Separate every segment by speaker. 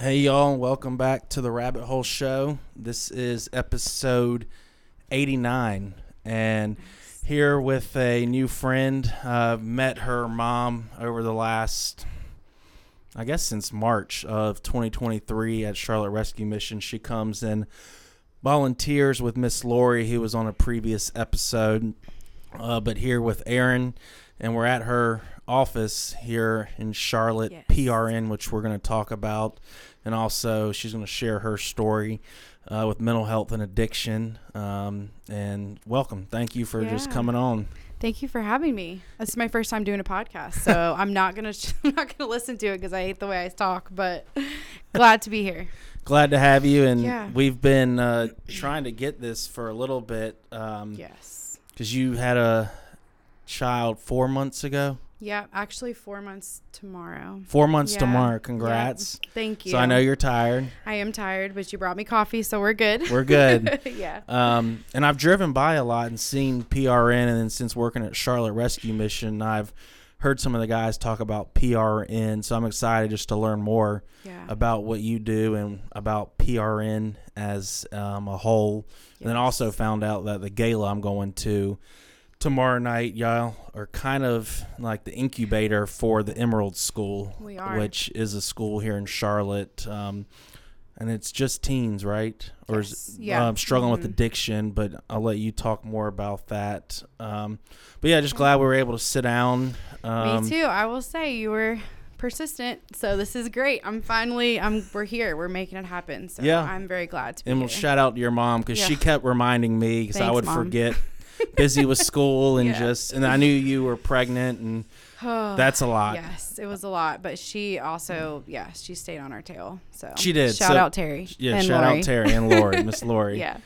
Speaker 1: Hey, y'all, and welcome back to the Rabbit Hole Show. This is episode 89, and here with a new friend. Uh, met her mom over the last, I guess, since March of 2023 at Charlotte Rescue Mission. She comes and volunteers with Miss Lori, who was on a previous episode, uh, but here with Erin, and we're at her office here in Charlotte,
Speaker 2: Yes.
Speaker 1: PRN, which we're going to talk about and also she's going to share her story uh, with mental health and addiction. Um, and welcome, thank you for just coming on.
Speaker 2: Thank you for having me. This is my first time doing a podcast, so I'm not gonna I'm not gonna listen to it because I hate the way I talk. But glad to be here.
Speaker 1: Glad to have you, and
Speaker 2: Yeah.
Speaker 1: we've been uh, trying to get this for a little bit because
Speaker 2: Yes.
Speaker 1: Because you had a child four months ago.
Speaker 2: Yeah. Actually, four months tomorrow.
Speaker 1: Four months
Speaker 2: Yeah.
Speaker 1: tomorrow. Congrats.
Speaker 2: Thank you.
Speaker 1: So I know you're tired.
Speaker 2: I am tired, but you brought me coffee, so we're good.
Speaker 1: We're good.
Speaker 2: yeah.
Speaker 1: Um, and I've driven by a lot and seen PRN, and then since working at Charlotte Rescue Mission, I've heard some of the guys talk about PRN. So I'm excited just to learn more
Speaker 2: Yeah.
Speaker 1: about what you do and about PRN as um, a whole. And then also found out that the gala I'm going to tomorrow night, y'all are kind of like the incubator for the Emerald School,
Speaker 2: We are.
Speaker 1: which is a school here in Charlotte. Um, and it's just teens, right? Or is
Speaker 2: Yeah.
Speaker 1: um, struggling with
Speaker 2: Mhm.
Speaker 1: addiction, but I'll let you talk more about that. Um, but yeah, just glad we were able to sit down. Um,
Speaker 2: me too. I will say you were persistent, so this is great. I'm finally. I'm. We're here. We're making it happen. So
Speaker 1: Yeah.
Speaker 2: I'm very glad to be
Speaker 1: And we'll shout out to your mom because she kept reminding me because I would
Speaker 2: Mom.
Speaker 1: forget. Busy with school and
Speaker 2: Yeah.
Speaker 1: just, and I knew you were pregnant, and that's a lot.
Speaker 2: Yes, it was a lot, but she also, yeah, she stayed on our tail. So
Speaker 1: She did,
Speaker 2: Shout
Speaker 1: so-
Speaker 2: out Terry.
Speaker 1: Yeah, shout
Speaker 2: Lori.
Speaker 1: out Terry and Lori, Miss Lori.
Speaker 2: Yeah,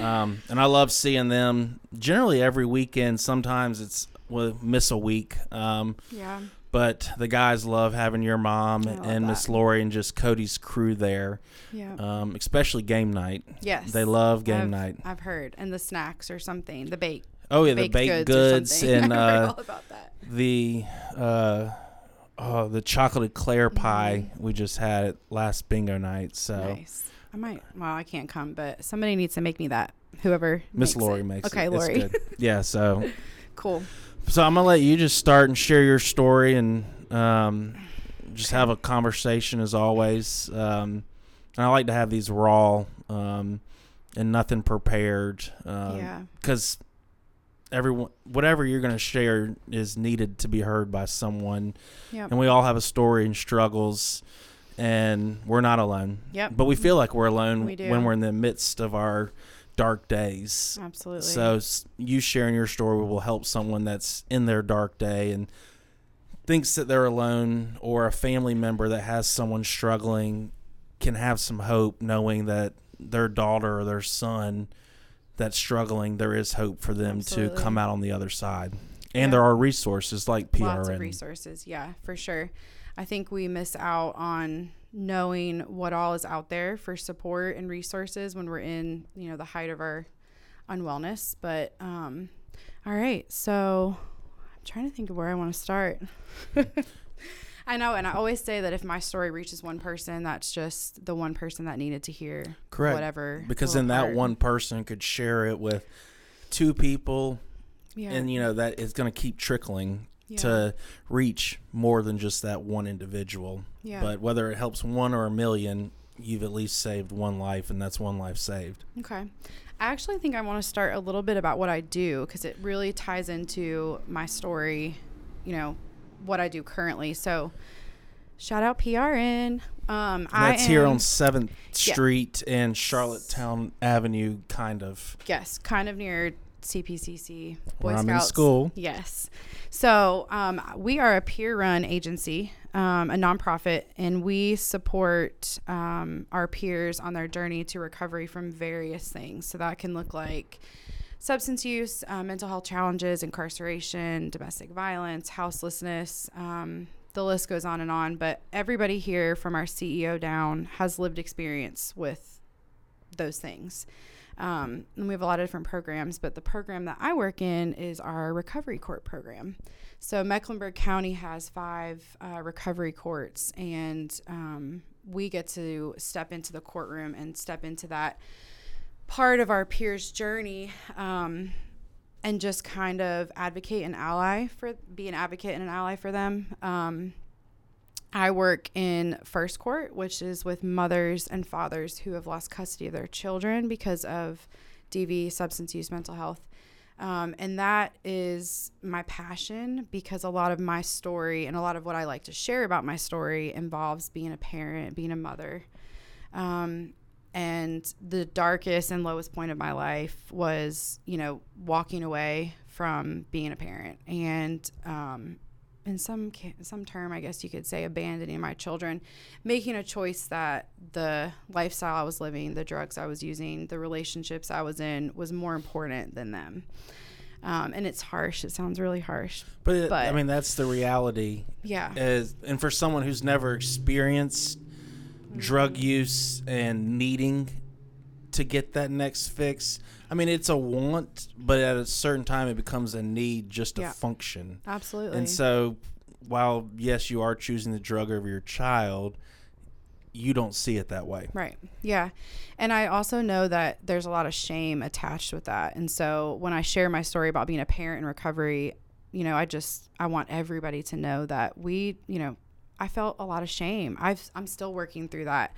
Speaker 1: Um, and I love seeing them. Generally, every weekend. Sometimes it's we'll miss a week. Um,
Speaker 2: yeah,
Speaker 1: but the guys love having your mom
Speaker 2: love
Speaker 1: and Miss. Lori and just Cody's crew there.
Speaker 2: yeah.
Speaker 1: Um, especially game night.
Speaker 2: yes,
Speaker 1: They love game
Speaker 2: I've,
Speaker 1: night.
Speaker 2: I've heard, and the snacks or something, the bake,
Speaker 1: Oh yeah, the
Speaker 2: baked, goods,
Speaker 1: goods, and uh,
Speaker 2: all about that.
Speaker 1: the uh, oh, the chocolate eclair pie
Speaker 2: Mm-hmm.
Speaker 1: we just had at last bingo night. So
Speaker 2: Nice. I might. Well, I can't come, but somebody needs to make me that. Whoever.
Speaker 1: Miss Lori makes
Speaker 2: Okay,
Speaker 1: it.
Speaker 2: Lori.
Speaker 1: Yeah. So
Speaker 2: Cool.
Speaker 1: So I'm gonna let you just start and share your story and um, just have a conversation as always. Um, and I like to have these raw um, and nothing prepared. Um,
Speaker 2: yeah.
Speaker 1: because everyone whatever you're going to share is needed to be heard by someone
Speaker 2: Yep.
Speaker 1: and we all have a story and struggles and we're not alone
Speaker 2: Yep.
Speaker 1: but we feel like we're alone
Speaker 2: We
Speaker 1: when we're in the midst of our dark days
Speaker 2: Absolutely.
Speaker 1: so you sharing your story will help someone that's in their dark day and thinks that they're alone or a family member that has someone struggling can have some hope knowing that their daughter or their son that's struggling there is hope for them
Speaker 2: Absolutely.
Speaker 1: to come out on the other side and
Speaker 2: Yeah.
Speaker 1: there are resources like PRN
Speaker 2: Lots of resources. Yeah, for sure. I think we miss out on knowing what all is out there for support and resources when we're in, you know, the height of our unwellness. But um all right. So I'm trying to think of where I want to start. I know, and I always say that if my story reaches one person, that's just the one person that needed to hear
Speaker 1: correct
Speaker 2: whatever.
Speaker 1: because then that one person could share it with two people
Speaker 2: yeah,
Speaker 1: and you know that is going to keep trickling
Speaker 2: yeah,
Speaker 1: to reach more than just that one individual.
Speaker 2: yeah.
Speaker 1: But whether it helps one or a million, you've at least saved one life, and that's one life saved.
Speaker 2: Okay. I actually think I want to start a little bit about what I do because it really ties into my story, you know, what I do currently. So, shout out PRN. Um,
Speaker 1: that's here on Seventh
Speaker 2: Yeah.
Speaker 1: Street and Charlottetown Avenue, kind of.
Speaker 2: Yes, kind of near CPCC, Boy
Speaker 1: Where I'm in school.
Speaker 2: Yes. So um, we are a peer-run agency, um, a nonprofit, and we support um, our peers on their journey to recovery from various things. So that can look like substance use, uh, mental health challenges, incarceration, domestic violence, houselessness. Um, the list goes on and on. But everybody here, from our CEO down, has lived experience with those things. Um, and we have a lot of different programs, but the program that I work in is our recovery court program. So Mecklenburg County has five uh, recovery courts, and um, we get to step into the courtroom and step into that part of our peers' journey um, and just kind of advocate an ally for be an advocate and an ally for them. I work in first court, which is with mothers and fathers who have lost custody of their children because of DV, substance use, mental health. Um, and that is my passion because a lot of my story and a lot of what I like to share about my story involves being a parent, being a mother. Um, and the darkest and lowest point of my life was, you know, walking away from being a parent and um, in some some term, I guess you could say, abandoning my children, making a choice that the lifestyle I was living, the drugs I was using, the relationships I was in was more important than them. Um, and it's harsh. It sounds really harsh.
Speaker 1: But, it, but I mean, that's the reality.
Speaker 2: Yeah.
Speaker 1: Is, and for someone who's never experienced drug use and needing to get that next fix, I mean, it's a want, but at a certain time, it becomes a need just to yeah. function.
Speaker 2: Absolutely.
Speaker 1: And so, while yes, you are choosing the drug over your child, you don't see it that way.
Speaker 2: Right. Yeah. And I also know that there's a lot of shame attached with that. And so, when I share my story about being a parent in recovery, you know, I just I want everybody to know that we, you know, I felt a lot of shame. I've I'm still working through that.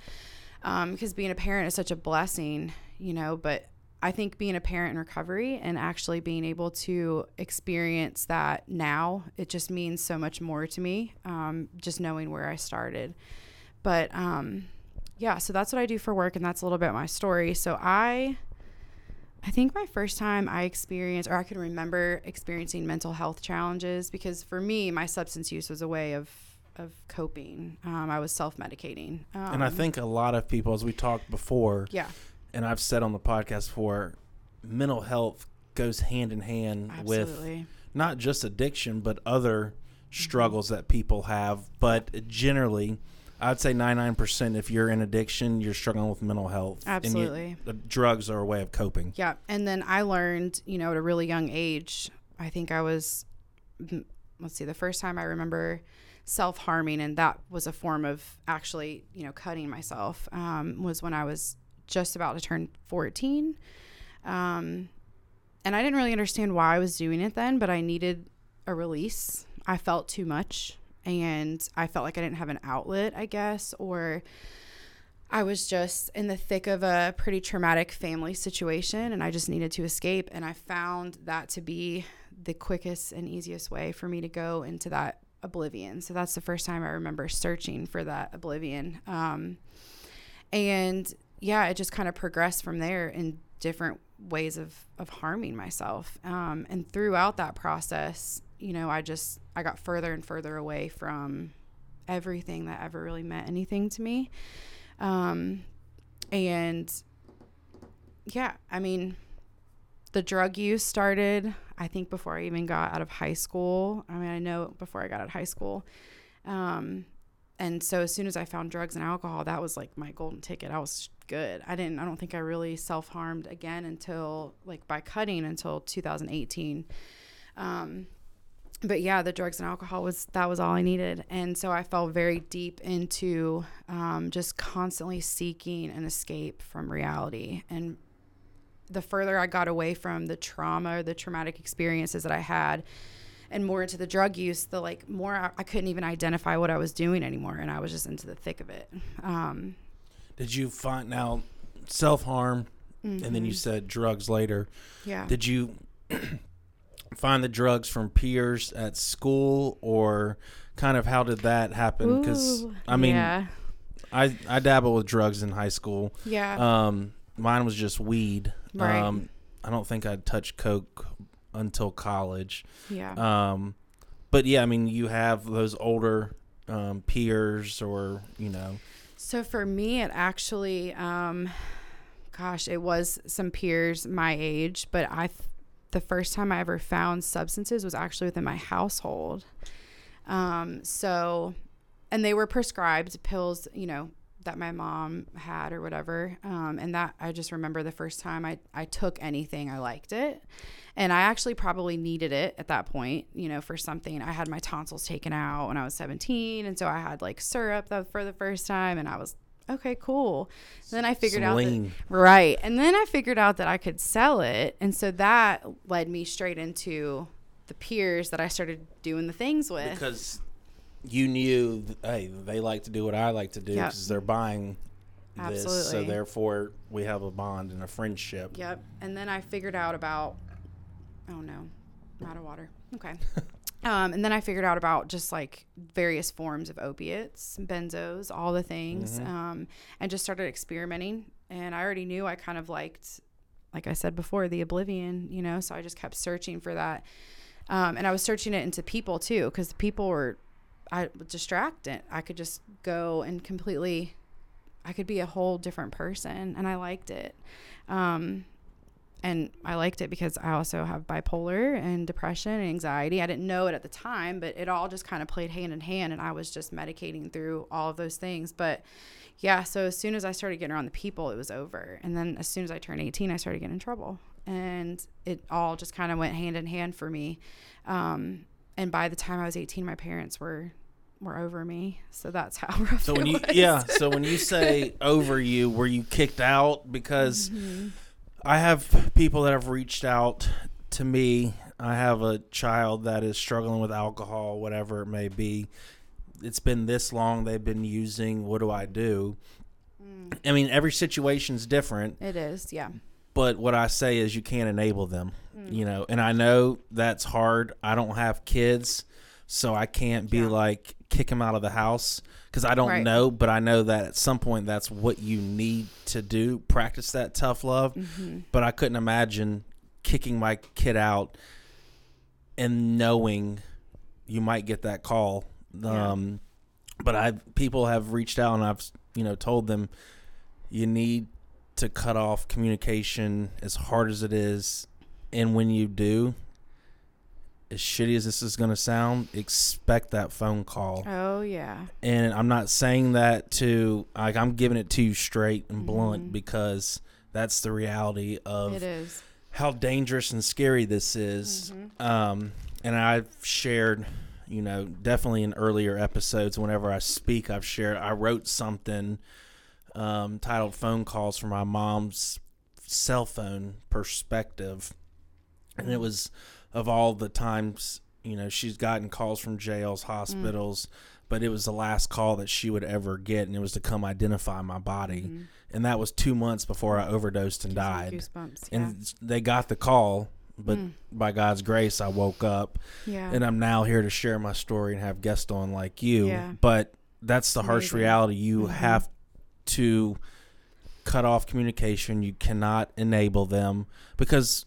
Speaker 2: Um, because being a parent is such a blessing, you know, but I think being a parent in recovery and actually being able to experience that now, it just means so much more to me, um, just knowing where I started. But um, yeah, so that's what I do for work, and that's a little bit my story. So I, I think my first time I experienced, or I can remember experiencing mental health challenges, because for me, my substance use was a way of of coping. Um, I was self medicating, um,
Speaker 1: and I um, think a lot of people, as we talked before,
Speaker 2: yeah,
Speaker 1: and I've said on the podcast before, mental health goes hand in hand Absolutely. with not just addiction, but other struggles mm-hmm. that people have. But generally, I'd say 99% if you're in addiction, you're struggling with mental health.
Speaker 2: Absolutely.
Speaker 1: You, drugs are a way of coping.
Speaker 2: Yeah. And then I learned, you know, at a really young age, I think I was, let's see, the first time I remember self harming, and that was a form of actually, you know, cutting myself, um, was when I was just about to turn 14. Um, and I didn't really understand why I was doing it then, but I needed a release. I felt too much and I felt like I didn't have an outlet, I guess, or I was just in the thick of a pretty traumatic family situation and I just needed to escape. And I found that to be the quickest and easiest way for me to go into that oblivion. So that's the first time I remember searching for that oblivion. Um, and yeah, it just kind of progressed from there in different ways of of harming myself. Um, and throughout that process, you know, I just I got further and further away from everything that ever really meant anything to me. Um, and yeah, I mean, the drug use started, I think, before I even got out of high school. I mean, I know before I got out of high school. Um, and so as soon as I found drugs and alcohol, that was like my golden ticket. I was good. I didn't. I don't think I really self harmed again until like by cutting until 2018. Um, but yeah, the drugs and alcohol was that was all I needed, and so I fell very deep into um, just constantly seeking an escape from reality. And the further I got away from the trauma or the traumatic experiences that I had, and more into the drug use, the like more I, I couldn't even identify what I was doing anymore, and I was just into the thick of it. Um,
Speaker 1: Did you find now self harm, mm-hmm. and then you mm-hmm. said drugs later?
Speaker 2: Yeah.
Speaker 1: Did you find the drugs from peers at school, or kind of how did that happen? Because I mean, yeah. I I dabble with drugs in high school.
Speaker 2: Yeah.
Speaker 1: Um, mine was just weed.
Speaker 2: Right.
Speaker 1: Um, I don't think I'd touched coke until college.
Speaker 2: Yeah.
Speaker 1: Um, but yeah, I mean, you have those older um, peers, or you know.
Speaker 2: So for me, it actually, um, gosh, it was some peers my age, but I, the first time I ever found substances was actually within my household. Um, so, and they were prescribed pills, you know, that my mom had or whatever. Um, and that I just remember the first time I, I took anything, I liked it. And I actually probably needed it at that point, you know, for something. I had my tonsils taken out when I was 17. And so I had like syrup for the first time. And I was, okay, cool. And then I figured
Speaker 1: Some
Speaker 2: out, that, right. And then I figured out that I could sell it. And so that led me straight into the peers that I started doing the things with.
Speaker 1: because you knew hey they like to do what i like to do
Speaker 2: Yep.
Speaker 1: because they're buying this so therefore we have a bond and a friendship
Speaker 2: Yep. And then I figured out about oh no, I'm out of water. Okay. um, and then I figured out about just like various forms of opiates, benzos, all the things, um, and just started experimenting. And I already knew I kind of liked, like I said before, the oblivion, you know. So I just kept searching for that. Um, and I was searching it into people too, because people were, I was distracted. I could just go and completely I could be a whole different person, and I liked it. Um, and I liked it because I also have bipolar and depression and anxiety. I didn't know it at the time, but it all just kind of played hand in hand, and I was just medicating through all of those things. But yeah, so as soon as I started getting around the people, it was over. And then as soon as I turned 18, I started getting in trouble, and it all just kind of went hand in hand for me. Um, and by the time I was 18, my parents were were over me. So that's how rough
Speaker 1: so when
Speaker 2: it
Speaker 1: you
Speaker 2: was.
Speaker 1: yeah so when you say over you were you kicked out because
Speaker 2: Mm-hmm.
Speaker 1: i have people that have reached out to me i have a child that is struggling with alcohol whatever it may be it's been this long they've been using what do i do
Speaker 2: Mm.
Speaker 1: i mean every situation's different
Speaker 2: It is, yeah.
Speaker 1: but what I say is you can't enable them,
Speaker 2: Mm.
Speaker 1: you know. And I know that's hard. I don't have kids, so I can't be
Speaker 2: Yeah.
Speaker 1: like kick them out of the house because I don't
Speaker 2: Right.
Speaker 1: know. But I know that at some point that's what you need to do. Practice that tough love.
Speaker 2: Mm-hmm.
Speaker 1: But I couldn't imagine kicking my kid out and knowing you might get that call.
Speaker 2: Yeah.
Speaker 1: Um, but I people have reached out and I've you know told them you need to cut off communication as hard as it is, and when you do, as shitty as this is going to sound, expect that phone call.
Speaker 2: Oh yeah.
Speaker 1: And I'm not saying that to like I'm giving it to you straight and blunt
Speaker 2: Mhm.
Speaker 1: because that's the reality of
Speaker 2: It is.
Speaker 1: how dangerous and scary this is.
Speaker 2: Mhm.
Speaker 1: Um, and I've shared, you know, definitely in earlier episodes, whenever I speak, I've shared, I wrote something um, titled Phone Calls from My Mom's Cell Phone Perspective. And it was of all the times, you know, she's gotten calls from jails, hospitals, but it was the last call that she would ever get, and it was to come identify my body.
Speaker 2: Mhm.
Speaker 1: And that was two months before I overdosed and died
Speaker 2: Yeah.
Speaker 1: and they got the call but
Speaker 2: Mm.
Speaker 1: by god's grace i woke up
Speaker 2: yeah.
Speaker 1: and i'm now here to share my story and have guests on like you
Speaker 2: Yeah.
Speaker 1: but that's the harsh reality you
Speaker 2: Mhm.
Speaker 1: have to cut off communication you cannot enable them because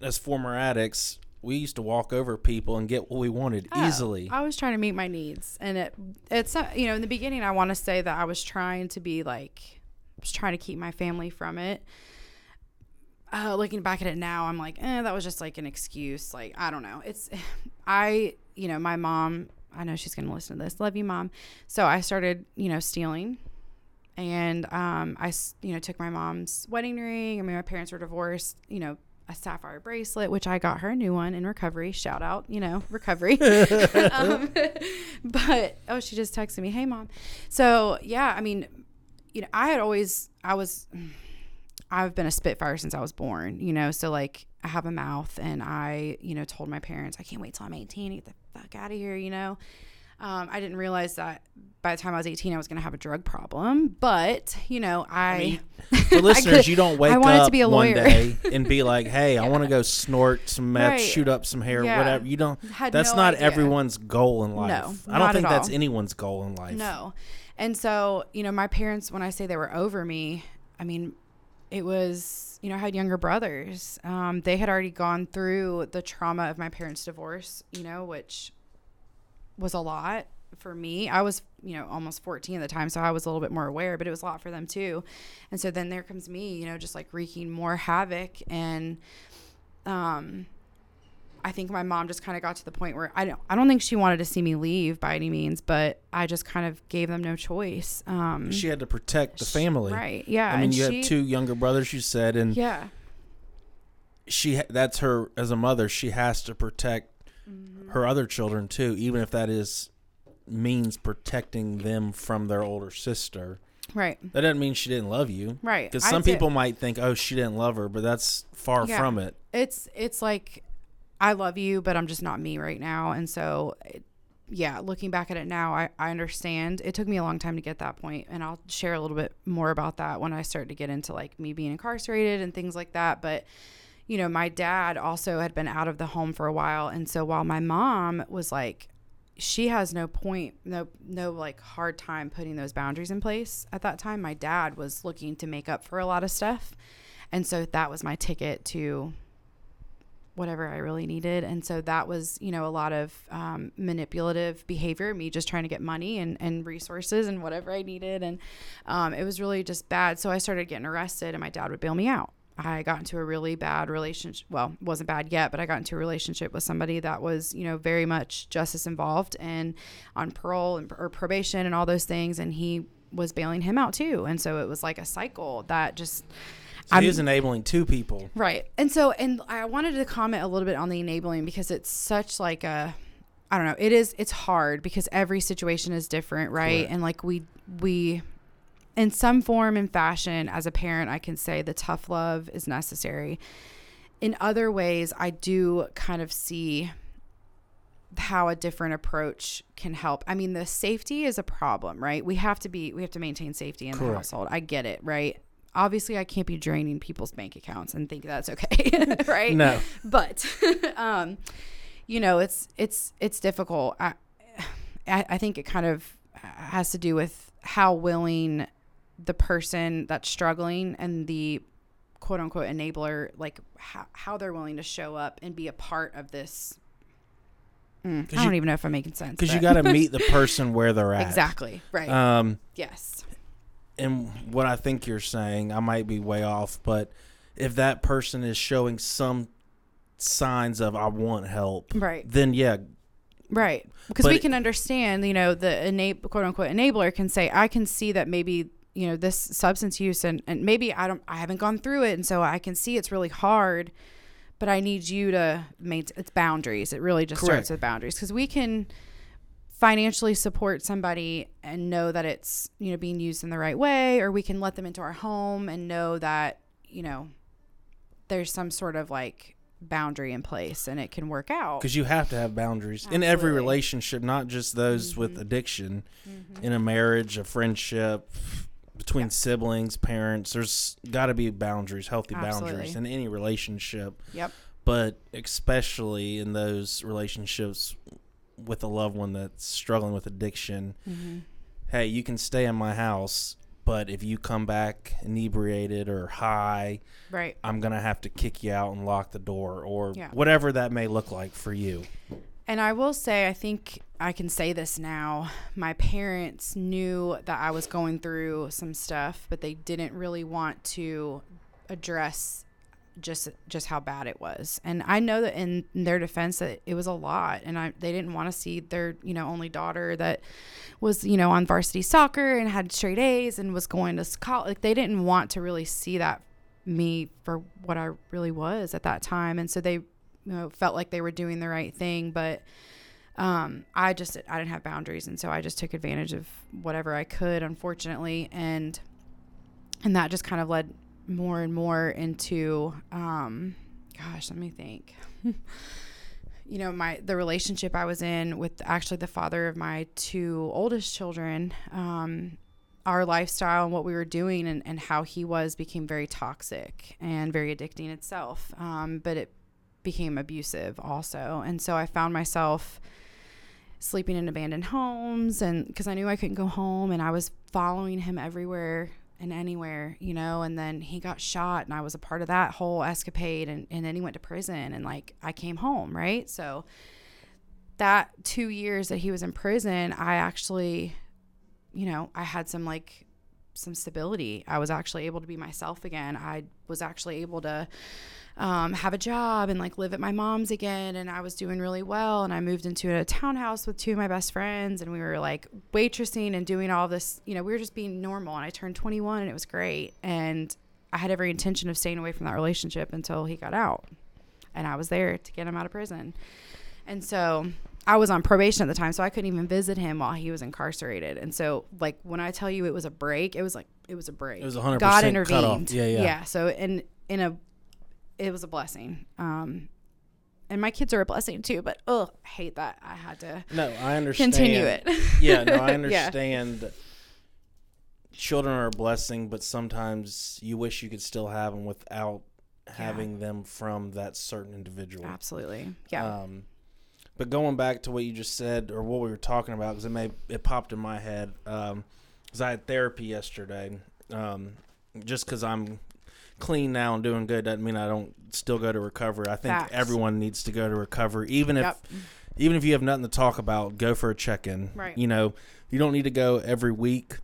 Speaker 1: as former addicts we used to walk over people and get what we wanted
Speaker 2: Oh,
Speaker 1: easily
Speaker 2: I was trying to meet my needs, and it it's not you know in the beginning I want to say that I was trying to be like I was trying to keep my family from it. Uh, looking back at it now, I'm like, eh, that was just like an excuse. Like I don't know. It's I you know my mom. I know she's gonna listen to this. Love you, mom. So I started you know stealing. And um, I, you know, took my mom's wedding ring. I mean, my parents were divorced. You know, a sapphire bracelet, which I got her a new one in recovery. Shout out, you know, recovery. um, but oh, she just texted me, "Hey, mom." So yeah, I mean, you know, I had always, I was, I've been a spitfire since I was born. You know, so like I have a mouth, and I, you know, told my parents, I can't wait till I'm 18 to get the fuck out of here. You know. Um, I didn't realize that by the time I was 18, I was going to have a drug problem. But, you know, I.
Speaker 1: mean, For listeners,
Speaker 2: could-
Speaker 1: you don't wake
Speaker 2: I wanted
Speaker 1: up
Speaker 2: to be a
Speaker 1: one
Speaker 2: lawyer.
Speaker 1: day and be like, "Hey, I want to go snort some meth,
Speaker 2: Right.
Speaker 1: shoot up some hair,
Speaker 2: Yeah.
Speaker 1: whatever." You don't.
Speaker 2: had
Speaker 1: That's
Speaker 2: no
Speaker 1: not
Speaker 2: idea.
Speaker 1: everyone's goal in life.
Speaker 2: No,
Speaker 1: I don't think
Speaker 2: at
Speaker 1: that's anyone's goal in life.
Speaker 2: No. And so, you know, my parents, when I say they were over me, I mean, it was, you know, I had younger brothers. Um, they had already gone through the trauma of my parents' divorce, you know, which was a lot for me. I was, you know, almost 14 at the time, so I was a little bit more aware, but it was a lot for them too. And so then there comes me, you know, just like wreaking more havoc and um I think my mom just kind of got to the point where I don't I don't think she wanted to see me leave by any means, but I just kind of gave them no choice. Um,
Speaker 1: she had to protect the family,
Speaker 2: right? Yeah.
Speaker 1: I mean,
Speaker 2: and
Speaker 1: you
Speaker 2: she,
Speaker 1: have two younger brothers. You said, and
Speaker 2: Yeah.
Speaker 1: She that's her as a mother. She has to protect
Speaker 2: Mm-hmm.
Speaker 1: her other children too, even if that is means protecting them from their older sister.
Speaker 2: Right.
Speaker 1: That doesn't mean she didn't love you.
Speaker 2: Right.
Speaker 1: Because some people might think, oh, she didn't love her, but that's far
Speaker 2: Yeah.
Speaker 1: from it.
Speaker 2: it's it's like I love you, but I'm just not me right now. And so, it, yeah, looking back at it now, I, I understand. It took me a long time to get that point, and I'll share a little bit more about that when I start to get into like me being incarcerated and things like that. But you know, my dad also had been out of the home for a while, and so while my mom was like, she has no point, no no like hard time putting those boundaries in place at that time. My dad was looking to make up for a lot of stuff, and so that was my ticket to whatever I really needed. And so that was, you know, a lot of um, manipulative behavior, me just trying to get money and, and resources and whatever I needed. And um, it was really just bad. So I started getting arrested and my dad would bail me out. I got into a really bad relationship. Well, wasn't bad yet, but I got into a relationship with somebody that was, you know, very much justice involved and on parole and, or probation and all those things. And he was bailing him out too. And so it was like a cycle that just,
Speaker 1: So
Speaker 2: I'm-
Speaker 1: he was enabling two people.
Speaker 2: Right. And so and I wanted to comment a little bit on the enabling because it's such like a I don't know, it is it's hard because every situation is different, right?
Speaker 1: Correct.
Speaker 2: And like we we in some form and fashion as a parent, I can say the tough love is necessary. In other ways, I do kind of see how a different approach can help. I mean, the safety is a problem, right? We have to be we have to maintain safety in the household. I get it, right? Obviously, I can't be draining people's bank accounts and think that's okay, right?
Speaker 1: No.
Speaker 2: But um you know, it's it's it's difficult. I I I think it kind of has to do with how willing the person that's struggling and the quote unquote enabler like how, how they're willing to show up and be a part of this Mm, I don't
Speaker 1: you-
Speaker 2: even know if I'm making sense.
Speaker 1: Because you got to meet the person where they're at.
Speaker 2: exactly right.
Speaker 1: Um,
Speaker 2: yes.
Speaker 1: and what I think you're saying, I might be way off, but if that person is showing some signs of I want help,
Speaker 2: Right.
Speaker 1: then yeah,
Speaker 2: Right. Because we can understand, you know, the enab- quote unquote enabler can say, I can see that maybe, you know, this substance use and, and maybe I don't, I haven't gone through it. And so I can see it's really hard, but I need you to maintain it's boundaries. It really just
Speaker 1: Correct.
Speaker 2: starts with boundaries because we can financially support somebody and know that it's, you know, being used in the right way, or we can let them into our home and know that, you know, there's some sort of like boundary in place and it can work out.
Speaker 1: because you have to have boundaries in every relationship, not just those with mm-hmm. addiction, mm-hmm. in a marriage, a friendship, between siblings, parents. There's got to be boundaries, healthy boundaries in any relationship,
Speaker 2: Yep.
Speaker 1: but especially in those relationships with a loved one that's struggling with addiction.
Speaker 2: Mm-hmm.
Speaker 1: Hey, you can stay in my house, but if you come back inebriated or high,
Speaker 2: Right.
Speaker 1: I'm gonna have to kick you out and lock the door, or
Speaker 2: Yeah.
Speaker 1: whatever that may look like for you.
Speaker 2: And I will say, I think I can say this now. My parents knew that I was going through some stuff, but they didn't really want to address just just how bad it was. And I know that in their defense that it was a lot, and I they didn't want to see their you know only daughter that was you know on varsity soccer and had straight A's and was going to college. Like they didn't want to really see that me for what I really was at that time, and so they you know felt like they were doing the right thing, but um, I just I didn't have boundaries, and so I just took advantage of whatever I could, unfortunately, and and that just kind of led more and more into um, gosh, let me think. you know, my the relationship I was in with actually the father of my two oldest children. Um, our lifestyle and what we were doing and, and how he was became very toxic and very addicting itself. Um, but it became abusive also. And so I found myself sleeping in abandoned homes and because I knew I couldn't go home and I was following him everywhere and anywhere, you know, and then he got shot and I was a part of that whole escapade and, and then he went to prison and like I came home, right? So that two years that he was in prison, I actually, you know, I had some like some stability. I was actually able to be myself again. I was actually able to um, have a job and like live at my mom's again. And I was doing really well. And I moved into a townhouse with two of my best friends, and we were like waitressing and doing all this. You know, we were just being normal. And I turned 21, and it was great. And I had every intention of staying away from that relationship until he got out, and I was there to get him out of prison. And so I was on probation at the time, so I couldn't even visit him while he was incarcerated. And so, like when I tell you it was a break, it was like it was a break.
Speaker 1: It was 100%
Speaker 2: God
Speaker 1: cut
Speaker 2: intervened.
Speaker 1: off. Yeah, yeah.
Speaker 2: Yeah. So in in a, it was a blessing. Um, and my kids are a blessing too. But oh, I hate that I had to
Speaker 1: No, I understand.
Speaker 2: continue it.
Speaker 1: yeah, no, I
Speaker 2: Yeah.
Speaker 1: understand. Children are a blessing, but sometimes you wish you could still have them without having them from that certain individual.
Speaker 2: Absolutely. Yeah.
Speaker 1: Um, but going back to what you just said, or what we were talking about, because it may it popped in my head. Um, 'cause I had therapy yesterday. Um, just because I'm clean now and doing good doesn't mean I don't still go to recovery. I think
Speaker 2: Facts.
Speaker 1: everyone needs to go to recovery, even if
Speaker 2: Yep.
Speaker 1: even if you have nothing to talk about, go for a check in.
Speaker 2: Right.
Speaker 1: You know, you don't need to go every week,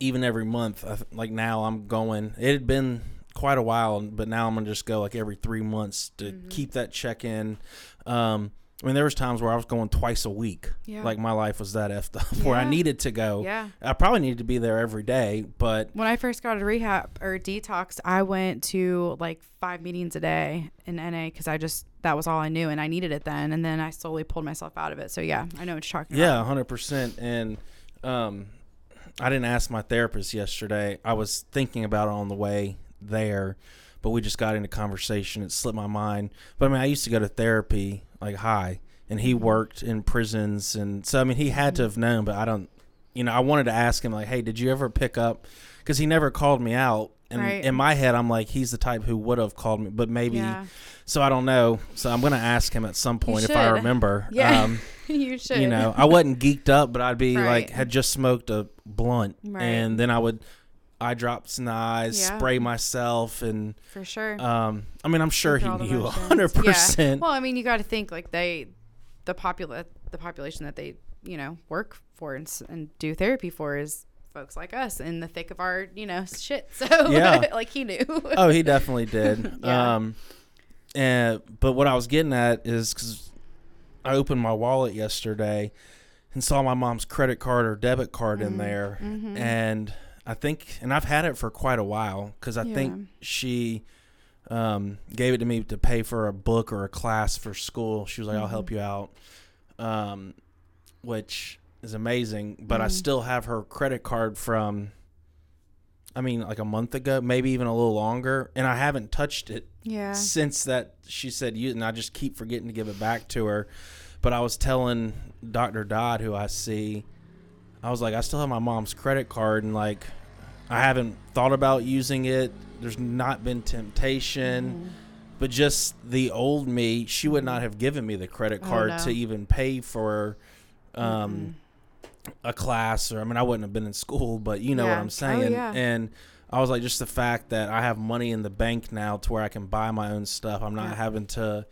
Speaker 1: even every month. I, like now, I'm going. It had been quite a while, but now I'm gonna just go like every three months to
Speaker 2: Mm-hmm.
Speaker 1: keep that check in. Um, I mean, there was times where I was going twice a week.
Speaker 2: Yeah.
Speaker 1: Like my life was that effed up, where I needed to go.
Speaker 2: yeah.
Speaker 1: I probably needed to be there every day, but
Speaker 2: When I first got to rehab or detox, I went to like five meetings a day in NA because I just that was all I knew and I needed it then. And then I slowly pulled myself out of it. So yeah, I know what you're talking about.
Speaker 1: Yeah, hundred percent. And um, I didn't ask my therapist yesterday. I was thinking about it on the way there, but we just got into conversation. It slipped my mind. But I mean, I used to go to therapy like high, and he worked in prisons, and so I mean, he had to have known. But I don't. You know, I wanted to ask him like, "Hey, did you ever pick up?" Because he never called me out. And
Speaker 2: Right.
Speaker 1: in my head, I'm like, he's the type who would have called me, but maybe.
Speaker 2: Yeah.
Speaker 1: So I don't know. So I'm gonna ask him at some point if I remember.
Speaker 2: Yeah.
Speaker 1: Um,
Speaker 2: you should.
Speaker 1: you know, I wasn't geeked up, but I'd be
Speaker 2: Right.
Speaker 1: like, had just smoked a blunt,
Speaker 2: Right.
Speaker 1: and then I would eye drops in the eyes,
Speaker 2: Yeah.
Speaker 1: spray myself, and
Speaker 2: for sure.
Speaker 1: um, I mean, I'm sure he
Speaker 2: at all the
Speaker 1: knew a hundred
Speaker 2: Yeah.
Speaker 1: percent.
Speaker 2: Well, I mean, you got to think like they, the popula- the population that they, you know, work for and, and do therapy for is folks like us in the thick of our, you know, shit. So
Speaker 1: Yeah.
Speaker 2: like he knew.
Speaker 1: Oh, he definitely did.
Speaker 2: Yeah.
Speaker 1: Um, and but what I was getting at is because I opened my wallet yesterday and saw my mom's credit card or debit card
Speaker 2: Mm-hmm.
Speaker 1: in there, and I think, and I've had it for quite a while because I
Speaker 2: Yeah.
Speaker 1: think she um, gave it to me to pay for a book or a class for school. She was like, "I'll help
Speaker 2: Mm-hmm.
Speaker 1: you out," um, which is amazing. But I
Speaker 2: Mhm.
Speaker 1: still have her credit card from. I mean, like a month ago, maybe even a little longer, and I haven't touched it
Speaker 2: yeah.
Speaker 1: since that she said you, and I just keep forgetting to give it back to her. But I was telling Dr. Dodd, who I see, I was like, I still have my mom's credit card, and like, I haven't thought about using it. There's not been temptation,
Speaker 2: Mm-hmm.
Speaker 1: but just the old me, she would not have given me the credit
Speaker 2: Oh,
Speaker 1: card
Speaker 2: no.
Speaker 1: to even pay for. Um, a class or I mean I wouldn't have been in school, but you know what I'm
Speaker 2: Oh,
Speaker 1: saying.
Speaker 2: yeah.
Speaker 1: And I was like just the fact that I have money in the bank now to where I can buy my own stuff. I'm not
Speaker 2: Yeah.
Speaker 1: having to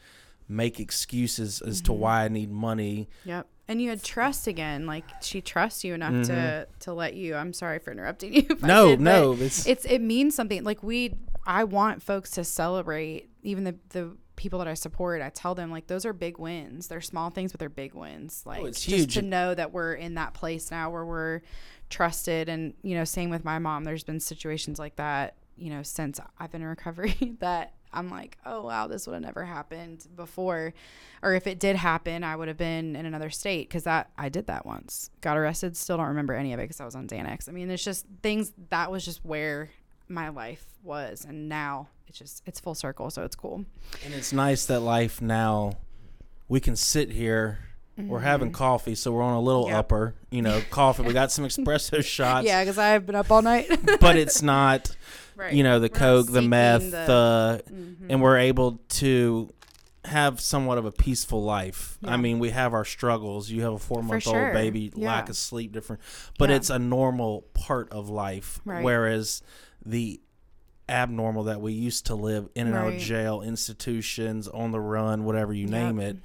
Speaker 1: make excuses as to why I need money.
Speaker 2: Yep. And you had trust again. Like she trusts you enough
Speaker 1: Mhm.
Speaker 2: to to let you. I'm sorry for interrupting you.
Speaker 1: No,
Speaker 2: did,
Speaker 1: no, it's
Speaker 2: it's it means something. Like we, I want folks to celebrate. Even the the people that I support, I tell them like those are big wins. They're small things, but they're big wins. Like
Speaker 1: Oh, it's
Speaker 2: just
Speaker 1: huge.
Speaker 2: to know that we're in that place now where we're trusted. And you know, same with my mom. There's been situations like that. You know, since I've been in recovery, that I'm like, oh wow, this would have never happened before, or if it did happen, I would have been in another state because that I did that once. Got arrested, still don't remember any of it because I was on Xanax. I mean, there's just things that was just where my life was, and now it's just it's full circle, so it's cool.
Speaker 1: and it's nice that life now we can sit here. We're having coffee, so we're on a little
Speaker 2: Mm-hmm. Yep.
Speaker 1: upper, you know, coffee. We got some espresso shots,
Speaker 2: yeah, because I've been up all night.
Speaker 1: but it's not
Speaker 2: right.
Speaker 1: you know the
Speaker 2: We're
Speaker 1: coke the meth
Speaker 2: the- Mhm.
Speaker 1: and we're able to have somewhat of a peaceful life i mean we have our struggles you have a four month
Speaker 2: sure.
Speaker 1: old baby lack of sleep different but
Speaker 2: Yeah.
Speaker 1: it's a normal part of life
Speaker 2: Right.
Speaker 1: whereas the abnormal that we used to live in and out of jail institutions on the run whatever you
Speaker 2: Yep.
Speaker 1: name it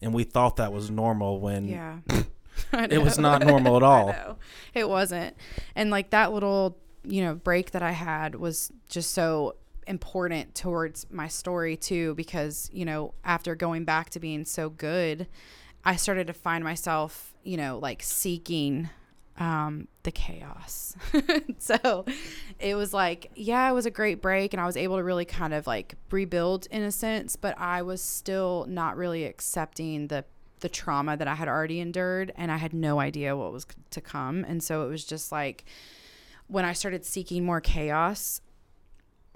Speaker 1: and we thought that was normal when
Speaker 2: yeah,
Speaker 1: It was not normal at all.
Speaker 2: It wasn't. And like that little, you know, break that I had was just so important towards my story too because, you know, after going back to being so good, I started to find myself, you know, like seeking um the chaos. so it was like, yeah, it was a great break and I was able to really kind of like rebuild in a sense, but I was still not really accepting the the trauma that I had already endured and I had no idea what was to come. And so it was just like when I started seeking more chaos,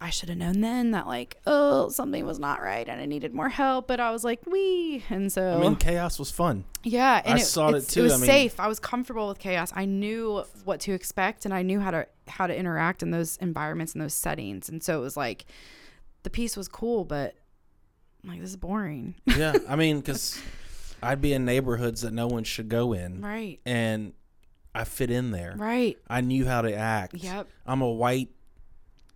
Speaker 2: I should have known then that like, oh, something was not right and I needed more help, but I was like, we and so
Speaker 1: I mean, chaos was fun.
Speaker 2: yeah, and
Speaker 1: I
Speaker 2: it,
Speaker 1: saw it too.
Speaker 2: It was
Speaker 1: I mean-
Speaker 2: safe. I was comfortable with chaos. I knew what to expect, and I knew how to how to interact in those environments and those settings. And so it was like, the piece was cool, but I'm like this is boring.
Speaker 1: Yeah, I mean, because I'd be in neighborhoods that no one should go in,
Speaker 2: right.
Speaker 1: and I fit in there.
Speaker 2: Right.
Speaker 1: I knew how to act.
Speaker 2: Yep.
Speaker 1: I'm a white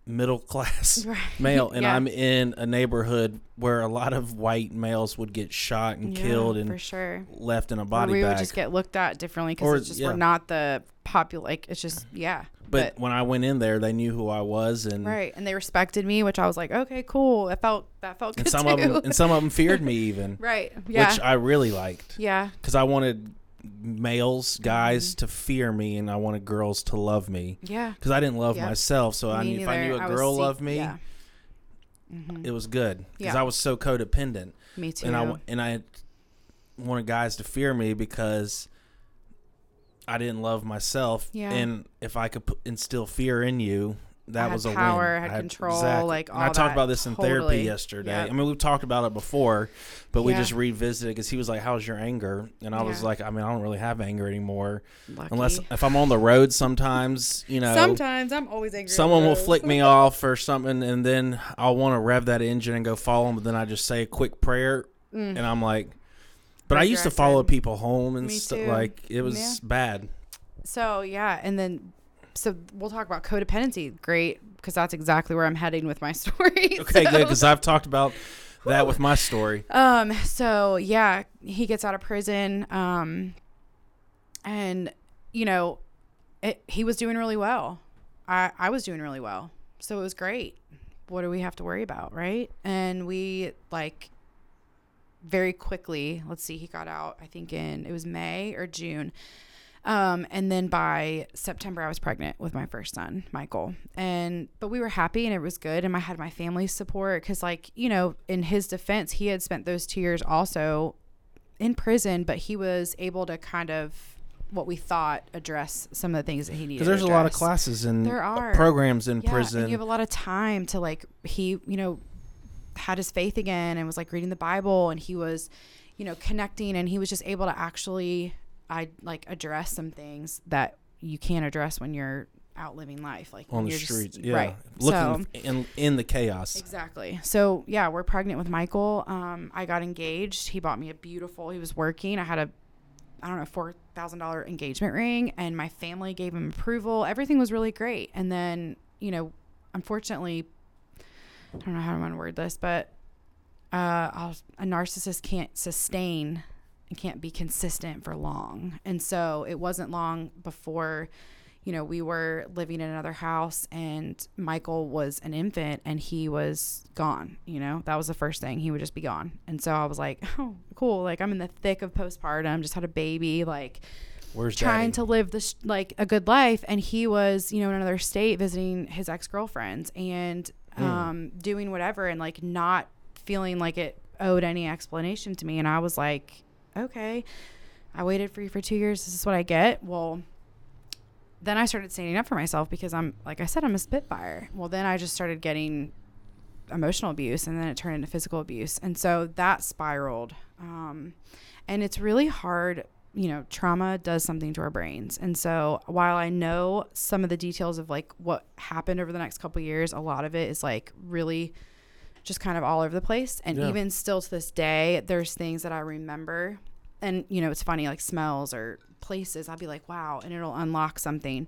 Speaker 1: middle class
Speaker 2: Right.
Speaker 1: male, and
Speaker 2: Yeah.
Speaker 1: I'm in a neighborhood where a lot of white males would get shot and
Speaker 2: Yeah,
Speaker 1: killed
Speaker 2: for
Speaker 1: and
Speaker 2: sure.
Speaker 1: left in a
Speaker 2: Or
Speaker 1: body
Speaker 2: we
Speaker 1: bag.
Speaker 2: would just get looked at differently because it's just
Speaker 1: yeah.
Speaker 2: we're not the popular. Like it's just yeah.
Speaker 1: but, when I went in there, they knew who I was, and
Speaker 2: right, and they respected me, which I was like, okay, cool. It felt that felt good
Speaker 1: and some
Speaker 2: too.
Speaker 1: of them and some of them feared me even,
Speaker 2: right. Yeah.
Speaker 1: which I really liked
Speaker 2: yeah.
Speaker 1: because I wanted males, guys,
Speaker 2: Mm-hmm.
Speaker 1: to fear me, and I wanted girls to love me
Speaker 2: Yeah.
Speaker 1: because I didn't love
Speaker 2: Yep.
Speaker 1: myself. So I
Speaker 2: Me
Speaker 1: knew, if I knew a girl loved me,
Speaker 2: Yeah. Mhm.
Speaker 1: it was good because
Speaker 2: Yeah.
Speaker 1: I was so codependent.
Speaker 2: Me too.
Speaker 1: and I and I wanted guys to fear me because I didn't love myself.
Speaker 2: Yeah.
Speaker 1: And if I could put, instill fear in you, that
Speaker 2: had
Speaker 1: was a
Speaker 2: power,
Speaker 1: win.
Speaker 2: had
Speaker 1: I
Speaker 2: control, like,
Speaker 1: and I
Speaker 2: all
Speaker 1: talked about this in therapy yesterday.
Speaker 2: Yep.
Speaker 1: I mean, we've talked about it before, but we just revisited because he was like, "How's your anger?" And I was like, "I mean, I don't really have anger anymore,
Speaker 2: Lucky.
Speaker 1: unless if I'm on the road. Sometimes, you know."
Speaker 2: sometimes I'm always angry.
Speaker 1: Someone will flick me off or something, and then I'll want to rev that engine and go follow them. But then I just say a quick prayer,
Speaker 2: Mm.
Speaker 1: and I'm like, but I used to follow people home and stuff. Like it was
Speaker 2: Yeah.
Speaker 1: bad.
Speaker 2: So yeah, and then so we'll talk about codependency. Great, because that's exactly where I'm heading with my story.
Speaker 1: Okay,
Speaker 2: So-
Speaker 1: good because I've talked about that with my story.
Speaker 2: Um. So yeah, he gets out of prison. Um. And you know, it, he was doing really well. I I was doing really well. So it was great. What do we have to worry about, right? And we like very quickly. Let's see. He got out. I think in it was May or June. Um, and then by September, I was pregnant with my first son, Michael. And but we were happy and it was good. And I had my family's support because, like you know, in his defense, he had spent those two years also in prison, but he was able to kind of what we thought address some of the things that he needed.
Speaker 1: Because there's
Speaker 2: to
Speaker 1: a lot of classes and
Speaker 2: There are.
Speaker 1: programs in
Speaker 2: Yeah,
Speaker 1: prison.
Speaker 2: And you have a lot of time to like he, you know, had his faith again and was like reading the Bible and he was, you know, connecting and he was just able to actually I like address some things that you can't address when you're out living life like
Speaker 1: on the streets, yeah,
Speaker 2: right.
Speaker 1: Looking
Speaker 2: so,
Speaker 1: in in the chaos.
Speaker 2: exactly. So yeah we're pregnant with michael. Um i got engaged. He bought me a beautiful he was working. I had a i don't know four thousand dollar engagement ring and my family gave him approval. Everything was really great. And then you know unfortunately i don't know how i'm going to word this but uh I'll, a narcissist can't sustain can't be consistent for long and so it wasn't long before you know, we were living in another house and Michael was an infant and he was gone, you know, that was the first thing. He would just be gone. And so I was like, oh, cool. Like I'm in the thick of postpartum, just had a baby, like
Speaker 1: Where's
Speaker 2: trying
Speaker 1: daddy?
Speaker 2: to live this, like a good life. And he was, you know, in another state visiting his ex girlfriends and
Speaker 1: Hmm.
Speaker 2: um, doing whatever and like not feeling like it owed any explanation to me. And I was like, okay, I waited for you for two years. This is what I get. Well, then I started standing up for myself because I'm, like I said, I'm a Spitfire. Well, then I just started getting emotional abuse and then it turned into physical abuse. And so that spiraled. Um, and it's really hard. You know, trauma does something to our brains. And so while I know some of the details of like what happened over the next couple years, a lot of it is like really just kind of all over the place. And
Speaker 1: Yeah.
Speaker 2: even still to this day, there's things that I remember. And, you know, it's funny, like smells or places. I'll be like, wow. And it'll unlock something.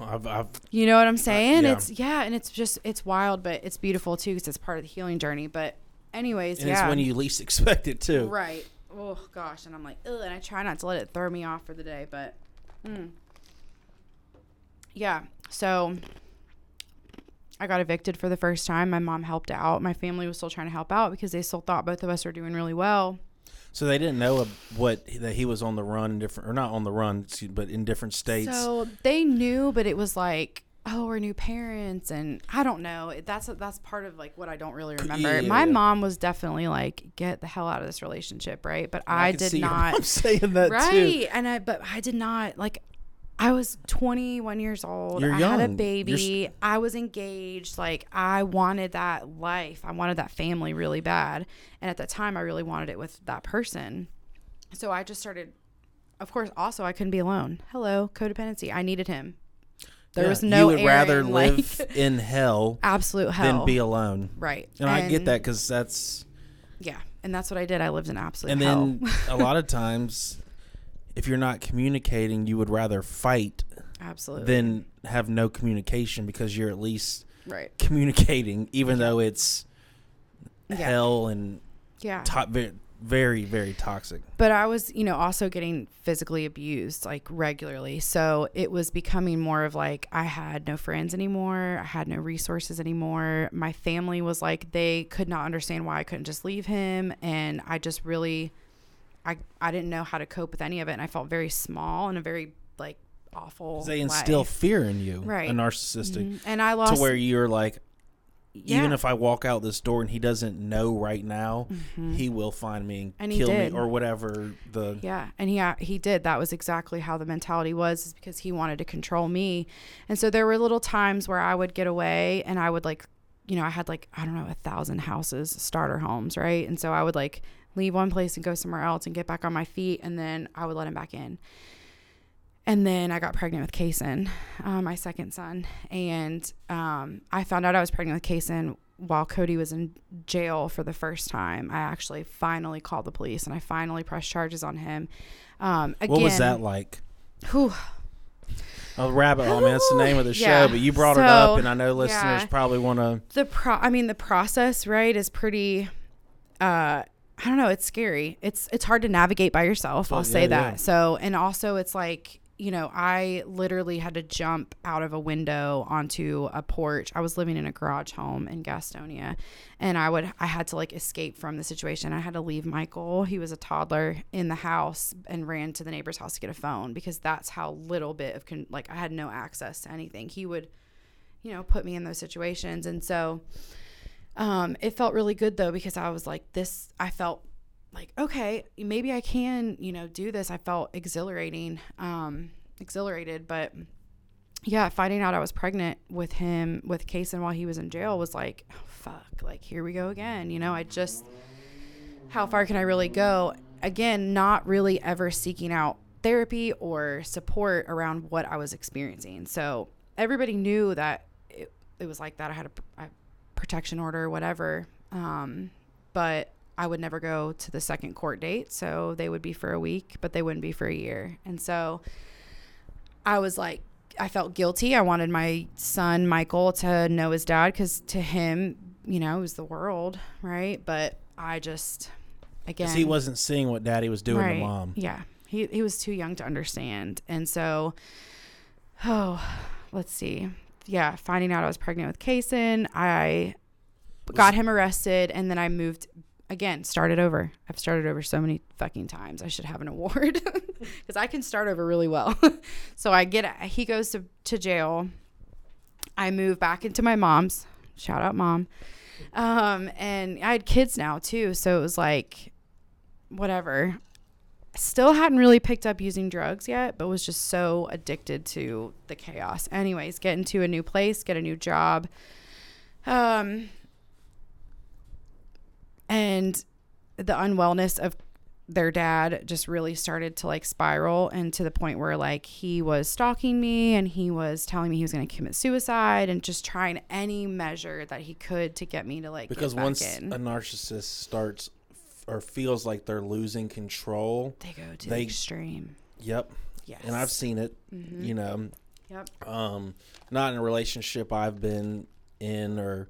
Speaker 1: I've, I've
Speaker 2: You know what I'm saying?
Speaker 1: yeah.
Speaker 2: It's, yeah. And it's just, it's wild, but it's beautiful too because it's part of the healing journey. But, anyways,
Speaker 1: and
Speaker 2: yeah.
Speaker 1: it's when you least expect it too.
Speaker 2: Right. oh gosh, and I'm like, ugh, and I try not to let it throw me off for the day, but, mm. yeah. So I got evicted for the first time. My mom helped out. My family was still trying to help out because they still thought both of us were doing really well.
Speaker 1: So they didn't know what that he was on the run in different or not on the run, but in different states.
Speaker 2: So they knew, but it was like, oh, we're new parents, and I don't know. That's that's part of like what I don't really remember.
Speaker 1: Yeah,
Speaker 2: My mom was definitely like, get the hell out of this relationship, right? But I,
Speaker 1: can
Speaker 2: did not.
Speaker 1: mom saying that
Speaker 2: right
Speaker 1: too.
Speaker 2: and i but i did not like i was 21 years old.
Speaker 1: You're
Speaker 2: i had a
Speaker 1: young.
Speaker 2: Baby. i was engaged. Like i wanted that life. I wanted that family really bad. And at the time i really wanted it with that person. So i just started of course also i couldn't be alone. Hello codependency. I needed him. There
Speaker 1: Yeah,
Speaker 2: was no
Speaker 1: You would rather live
Speaker 2: like,
Speaker 1: in hell
Speaker 2: absolute hell.
Speaker 1: than be alone.
Speaker 2: right.
Speaker 1: And, I get that because that's
Speaker 2: yeah. And that's what i did. I lived in absolute hell.
Speaker 1: and
Speaker 2: hell.
Speaker 1: then a lot of times if you're not communicating you would rather fight
Speaker 2: absolutely
Speaker 1: than have no communication because you're at least
Speaker 2: right
Speaker 1: communicating even though it's
Speaker 2: Yeah.
Speaker 1: hell and
Speaker 2: yeah
Speaker 1: to- very very very toxic
Speaker 2: but I was, you know, also getting physically abused like regularly. So it was becoming more of like I had no friends anymore. I had no resources anymore. My family was like they could not understand why I couldn't just leave him and I just really I I didn't know how to cope with any of it and I felt very small and a very like awful
Speaker 1: they instill
Speaker 2: life.
Speaker 1: fear in you
Speaker 2: Right.
Speaker 1: a narcissistic
Speaker 2: Mhm. and I lost
Speaker 1: to where you're like
Speaker 2: yeah.
Speaker 1: even if I walk out this door and he doesn't know right now, he will find me and,
Speaker 2: And
Speaker 1: kill me or whatever the
Speaker 2: Yeah, and he he did. That was exactly how the mentality was, is because he wanted to control me, and so there were little times where I would get away, and I would like, you know, I had like I don't know a thousand houses, starter homes, right, and so I would like leave one place and go somewhere else and get back on my feet, and then I would let him back in. And then I got pregnant with Kason, uh, my second son, and um, I found out I was pregnant with Kason while Cody was in jail for the first time. I actually finally called the police and I finally pressed charges on him. Um, again,
Speaker 1: what was that like?
Speaker 2: Whew,
Speaker 1: A rabbit hole. I mean, that's the name of the show, but you brought it up, and I know listeners
Speaker 2: yeah.
Speaker 1: probably want to.
Speaker 2: the pro I mean the process, right, is pretty uh I don't know, it's scary. It's it's hard to navigate by yourself. I'll
Speaker 1: Well,
Speaker 2: say
Speaker 1: yeah,
Speaker 2: that.
Speaker 1: yeah.
Speaker 2: So, and also it's like, you know, I literally had to jump out of a window onto a porch. I was living in a garage home in Gastonia, and I would I had to like escape from the situation. I had to leave Michael, he was a toddler, in the house and ran to the neighbor's house to get a phone because that's how little bit of con- like I had no access to anything. He would you know, put me in those situations. And so um, it felt really good though because I was like, this, I felt like, okay, maybe I can, you know, do this. I felt exhilarating, um, exhilarated. But yeah, finding out I was pregnant with him, with Kason while he was in jail was like, oh, fuck, like, here we go again. You know, I just, how far can I really go? Again, not really ever seeking out therapy or support around what I was experiencing. So everybody knew that it, it was like that. I had a, a protection order or whatever. Um, but I would never go to the second court date. So they would be for a week, but they wouldn't be for a year. And so I was like, I felt guilty. I wanted my son, Michael, to know his dad because to him, you know, it was the world, right? But I just, again,
Speaker 1: Because he wasn't seeing what daddy was doing
Speaker 2: right.
Speaker 1: to mom.
Speaker 2: Yeah. He, he was too young to understand. And so, oh, let's see. Yeah. Finding out I was pregnant with Kason, I got him arrested and then I moved again, started over. I've started over so many fucking times. I should have an award because I can start over really well. so I get, he goes to, to jail. I move back into my mom's. Shout out, mom. Um, and I had kids now too. So it was like, whatever. Still hadn't really picked up using drugs yet, but was just so addicted to the chaos. Anyways, get into a new place, get a new job. Um, and the unwellness of their dad just really started to like spiral and to the point where like he was stalking me and he was telling me he was going to commit suicide and just trying any measure that he could to get me to like
Speaker 1: Because once
Speaker 2: in.
Speaker 1: a narcissist starts or feels like they're losing control,
Speaker 2: they go to
Speaker 1: they-
Speaker 2: the extreme.
Speaker 1: yep.
Speaker 2: Yes.
Speaker 1: And I've seen it,
Speaker 2: Mhm.
Speaker 1: you know,
Speaker 2: Yep.
Speaker 1: um, not in a relationship I've been in or,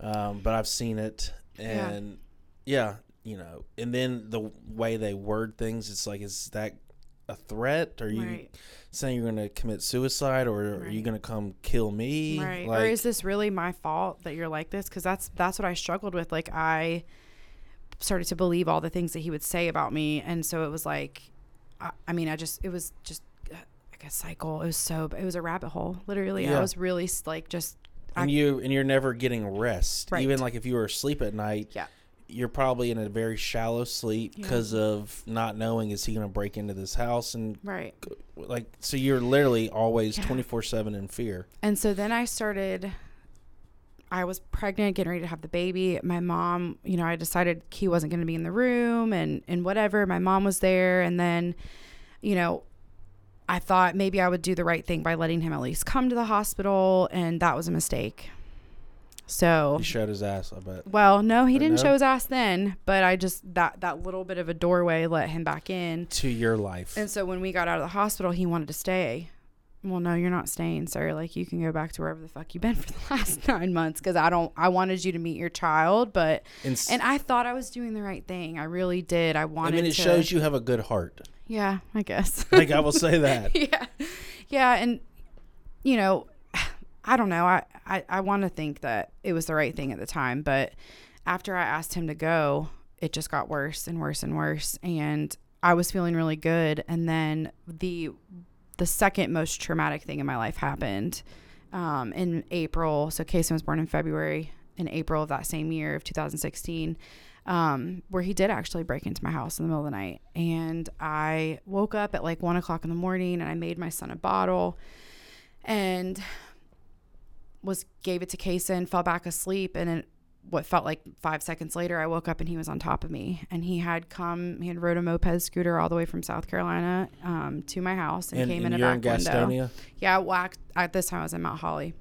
Speaker 1: um, but I've seen it.
Speaker 2: Yeah.
Speaker 1: And yeah, you know, and then the way they word things, it's like, is that a threat? Are you
Speaker 2: Right.
Speaker 1: saying you're going to commit suicide, or are you going to come kill me?
Speaker 2: Right.
Speaker 1: Like,
Speaker 2: or is this really my fault that you're like this? Because that's that's what I struggled with. Like I started to believe all the things that he would say about me, and so it was like, I, I mean, I just it was just uh, like a cycle. It was so it was a rabbit hole. Literally,
Speaker 1: Yeah.
Speaker 2: I was really like just I-
Speaker 1: and you and you're never getting rest.
Speaker 2: Right.
Speaker 1: Even like if you were asleep at night,
Speaker 2: Yeah.
Speaker 1: you're probably in a very shallow sleep
Speaker 2: Yeah.
Speaker 1: because of not knowing is he going to break into this house and
Speaker 2: right.
Speaker 1: like so you're literally always
Speaker 2: Yeah.
Speaker 1: 24/7 in fear.
Speaker 2: And so then I started I was pregnant, getting ready to have the baby. My mom, you know, I decided he wasn't going to be in the room and and whatever. My mom was there and then you know, I thought maybe I would do the right thing by letting him at least come to the hospital and that was a mistake. So
Speaker 1: He showed his ass, I bet.
Speaker 2: well, no, he
Speaker 1: Or
Speaker 2: didn't
Speaker 1: no?
Speaker 2: show his ass then, but I just that that little bit of a doorway let him back in.
Speaker 1: To your life.
Speaker 2: And so when we got out of the hospital, he wanted to stay. Well, no, you're not staying, sir. Like you can go back to wherever the fuck you've been for the last nine months because I don't. I wanted you to meet your child, but
Speaker 1: And,
Speaker 2: and I thought I was doing the right thing. I really did. I wanted I
Speaker 1: mean it
Speaker 2: to,
Speaker 1: shows you have a good heart.
Speaker 2: Yeah, I guess.
Speaker 1: Like I will say that.
Speaker 2: yeah, yeah, and you know, I don't know. I I, I want to think that it was the right thing at the time, but after I asked him to go, it just got worse and worse and worse, and I was feeling really good, and then the the second most traumatic thing in my life happened um, in April. So Kason was born in February. In April of that same year of 2016, um, where he did actually break into my house in the middle of the night. And I woke up at like one o'clock in the morning and I made my son a bottle and was gave it to Kason, fell back asleep, and it, what felt like five seconds later, I woke up and he was on top of me. And he had come, he had rode a moped scooter all the way from South Carolina um, to my house and,
Speaker 1: And,
Speaker 2: came
Speaker 1: and
Speaker 2: in a
Speaker 1: you're in
Speaker 2: back window. Yeah, well, act- at this time I was in Mount Holly.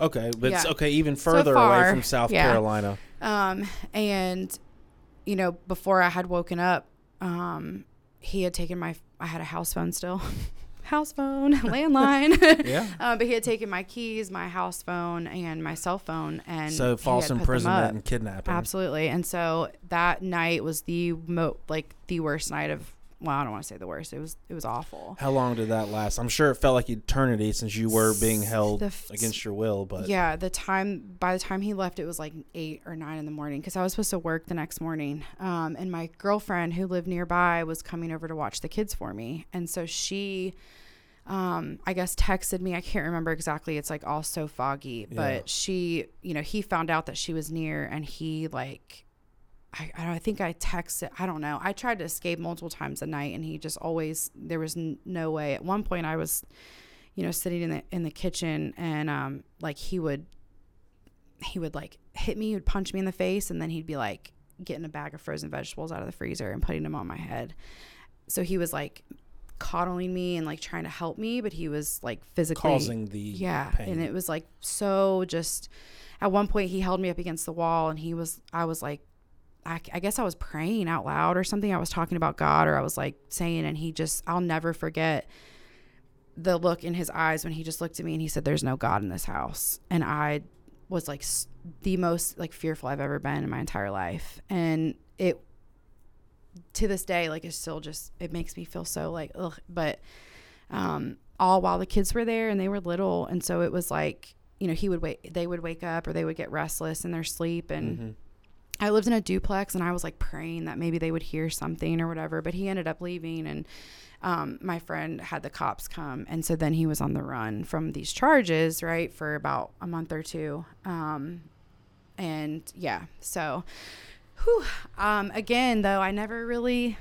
Speaker 1: Okay, but it's
Speaker 2: Yeah.
Speaker 1: okay even further
Speaker 2: far,
Speaker 1: away from South
Speaker 2: yeah.
Speaker 1: Carolina.
Speaker 2: Um, and you know, before I had woken up, um, he had taken my. I had a house phone still, house phone, landline.
Speaker 1: Yeah.
Speaker 2: Um, but he had taken my keys, my house phone, and my cell phone, and
Speaker 1: so false
Speaker 2: had put them
Speaker 1: imprisonment and kidnapping.
Speaker 2: Absolutely. And so that night was the mo like the worst night of. Well, I don't want to say the worst. It was it was awful.
Speaker 1: How long did that last? I'm sure it felt like eternity since you were being held
Speaker 2: f-
Speaker 1: against your will, but
Speaker 2: yeah, the time by the time he left, it was like eight or nine in the morning because I was supposed to work the next morning. Um, and my girlfriend who lived nearby was coming over to watch the kids for me, and so she, um, I guess texted me. I can't remember exactly. It's like all so foggy,
Speaker 1: Yeah.
Speaker 2: but she, you know, he found out that she was near, and he like. I, I don't I think I texted. I don't know. I tried to escape multiple times a night, and he just always. There was n- no way. At one point, I was you know, sitting in the in the kitchen and um like he would he would like hit me, he would punch me in the face and then he'd be like getting a bag of frozen vegetables out of the freezer and putting them on my head. So he was like coddling me and like trying to help me, but he was like physically
Speaker 1: causing the
Speaker 2: yeah,
Speaker 1: pain.
Speaker 2: and it was like so just at one point he held me up against the wall and he was I was like I, I guess I was praying out loud or something. I was talking about God or I was like saying, and he just, I'll never forget the look in his eyes when he just looked at me and he said, There's no God in this house. And I was like the most like fearful I've ever been in my entire life. And it, to this day, like it's still just, it makes me feel so like, ugh. But, um, all while the kids were there and they were little. And so it was like, you know, he would wait, they would wake up or they would get restless in their sleep and,
Speaker 1: Mhm.
Speaker 2: I lived in a duplex and I was like praying that maybe they would hear something or whatever, but he ended up leaving and um, my friend had the cops come. And so then he was on the run from these charges, right, for about a month or two. Um, and yeah, so whew, um, again, though, I never really.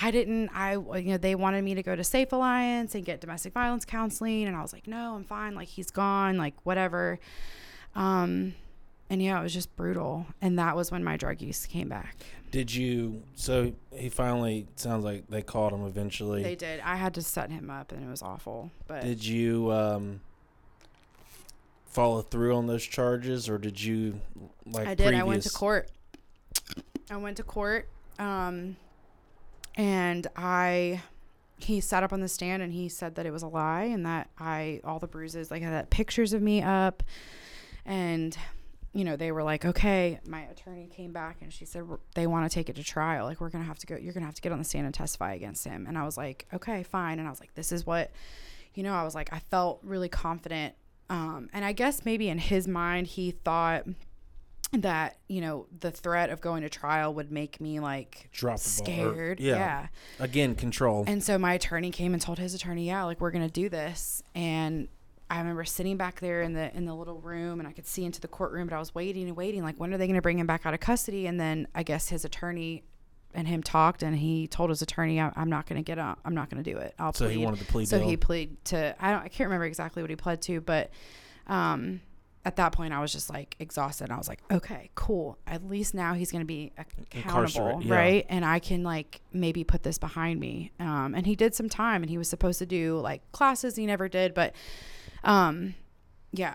Speaker 2: I didn't. I you know they wanted me to go to Safe Alliance and get domestic violence counseling, and I was like, no, I'm fine. Like he's gone. Like whatever. Um, and yeah, it was just brutal. And that was when my drug use came back.
Speaker 1: Did you? So he finally sounds like they caught him eventually.
Speaker 2: They did. I had to set him up, and it was awful. But
Speaker 1: Did you um, follow through on those charges, or did you like?
Speaker 2: I did. I went to court. I went to court, um, and I. He sat up on the stand and he said that it was a lie and that I all the bruises like I had pictures of me up, and you know, they were like, okay, my attorney came back and she said they want to take it to trial. Like, we're to have to go, you're to have to get on the stand and testify against him. And I was like, okay, fine. And I was like, this is what, you know, I was like, I felt really confident. Um, and I guess maybe in his mind, he thought that, you know, the threat of going to trial would make me like
Speaker 1: Drop
Speaker 2: scared.
Speaker 1: yeah.
Speaker 2: yeah.
Speaker 1: Again, control.
Speaker 2: And so my attorney came and told his attorney, yeah, like we're gonna do this. And I remember sitting back there in the in the little room, and I could see into the courtroom, but I was waiting and waiting, like when are they gonna bring him back out of custody? And then I guess his attorney and him talked, and he told his attorney, I'm not gonna get out. I'm not gonna do it. I'll
Speaker 1: so
Speaker 2: plead.
Speaker 1: he wanted to plead
Speaker 2: so
Speaker 1: deal.
Speaker 2: he pleaded to. I don't. I can't remember exactly what he pled to, but um, at that point, I was just like exhausted. I was like, okay, cool. At least now he's going to be accountable,
Speaker 1: yeah.
Speaker 2: right? And I can like maybe put this behind me. Um, and he did some time, and he was supposed to do like classes. He never did, but um, yeah,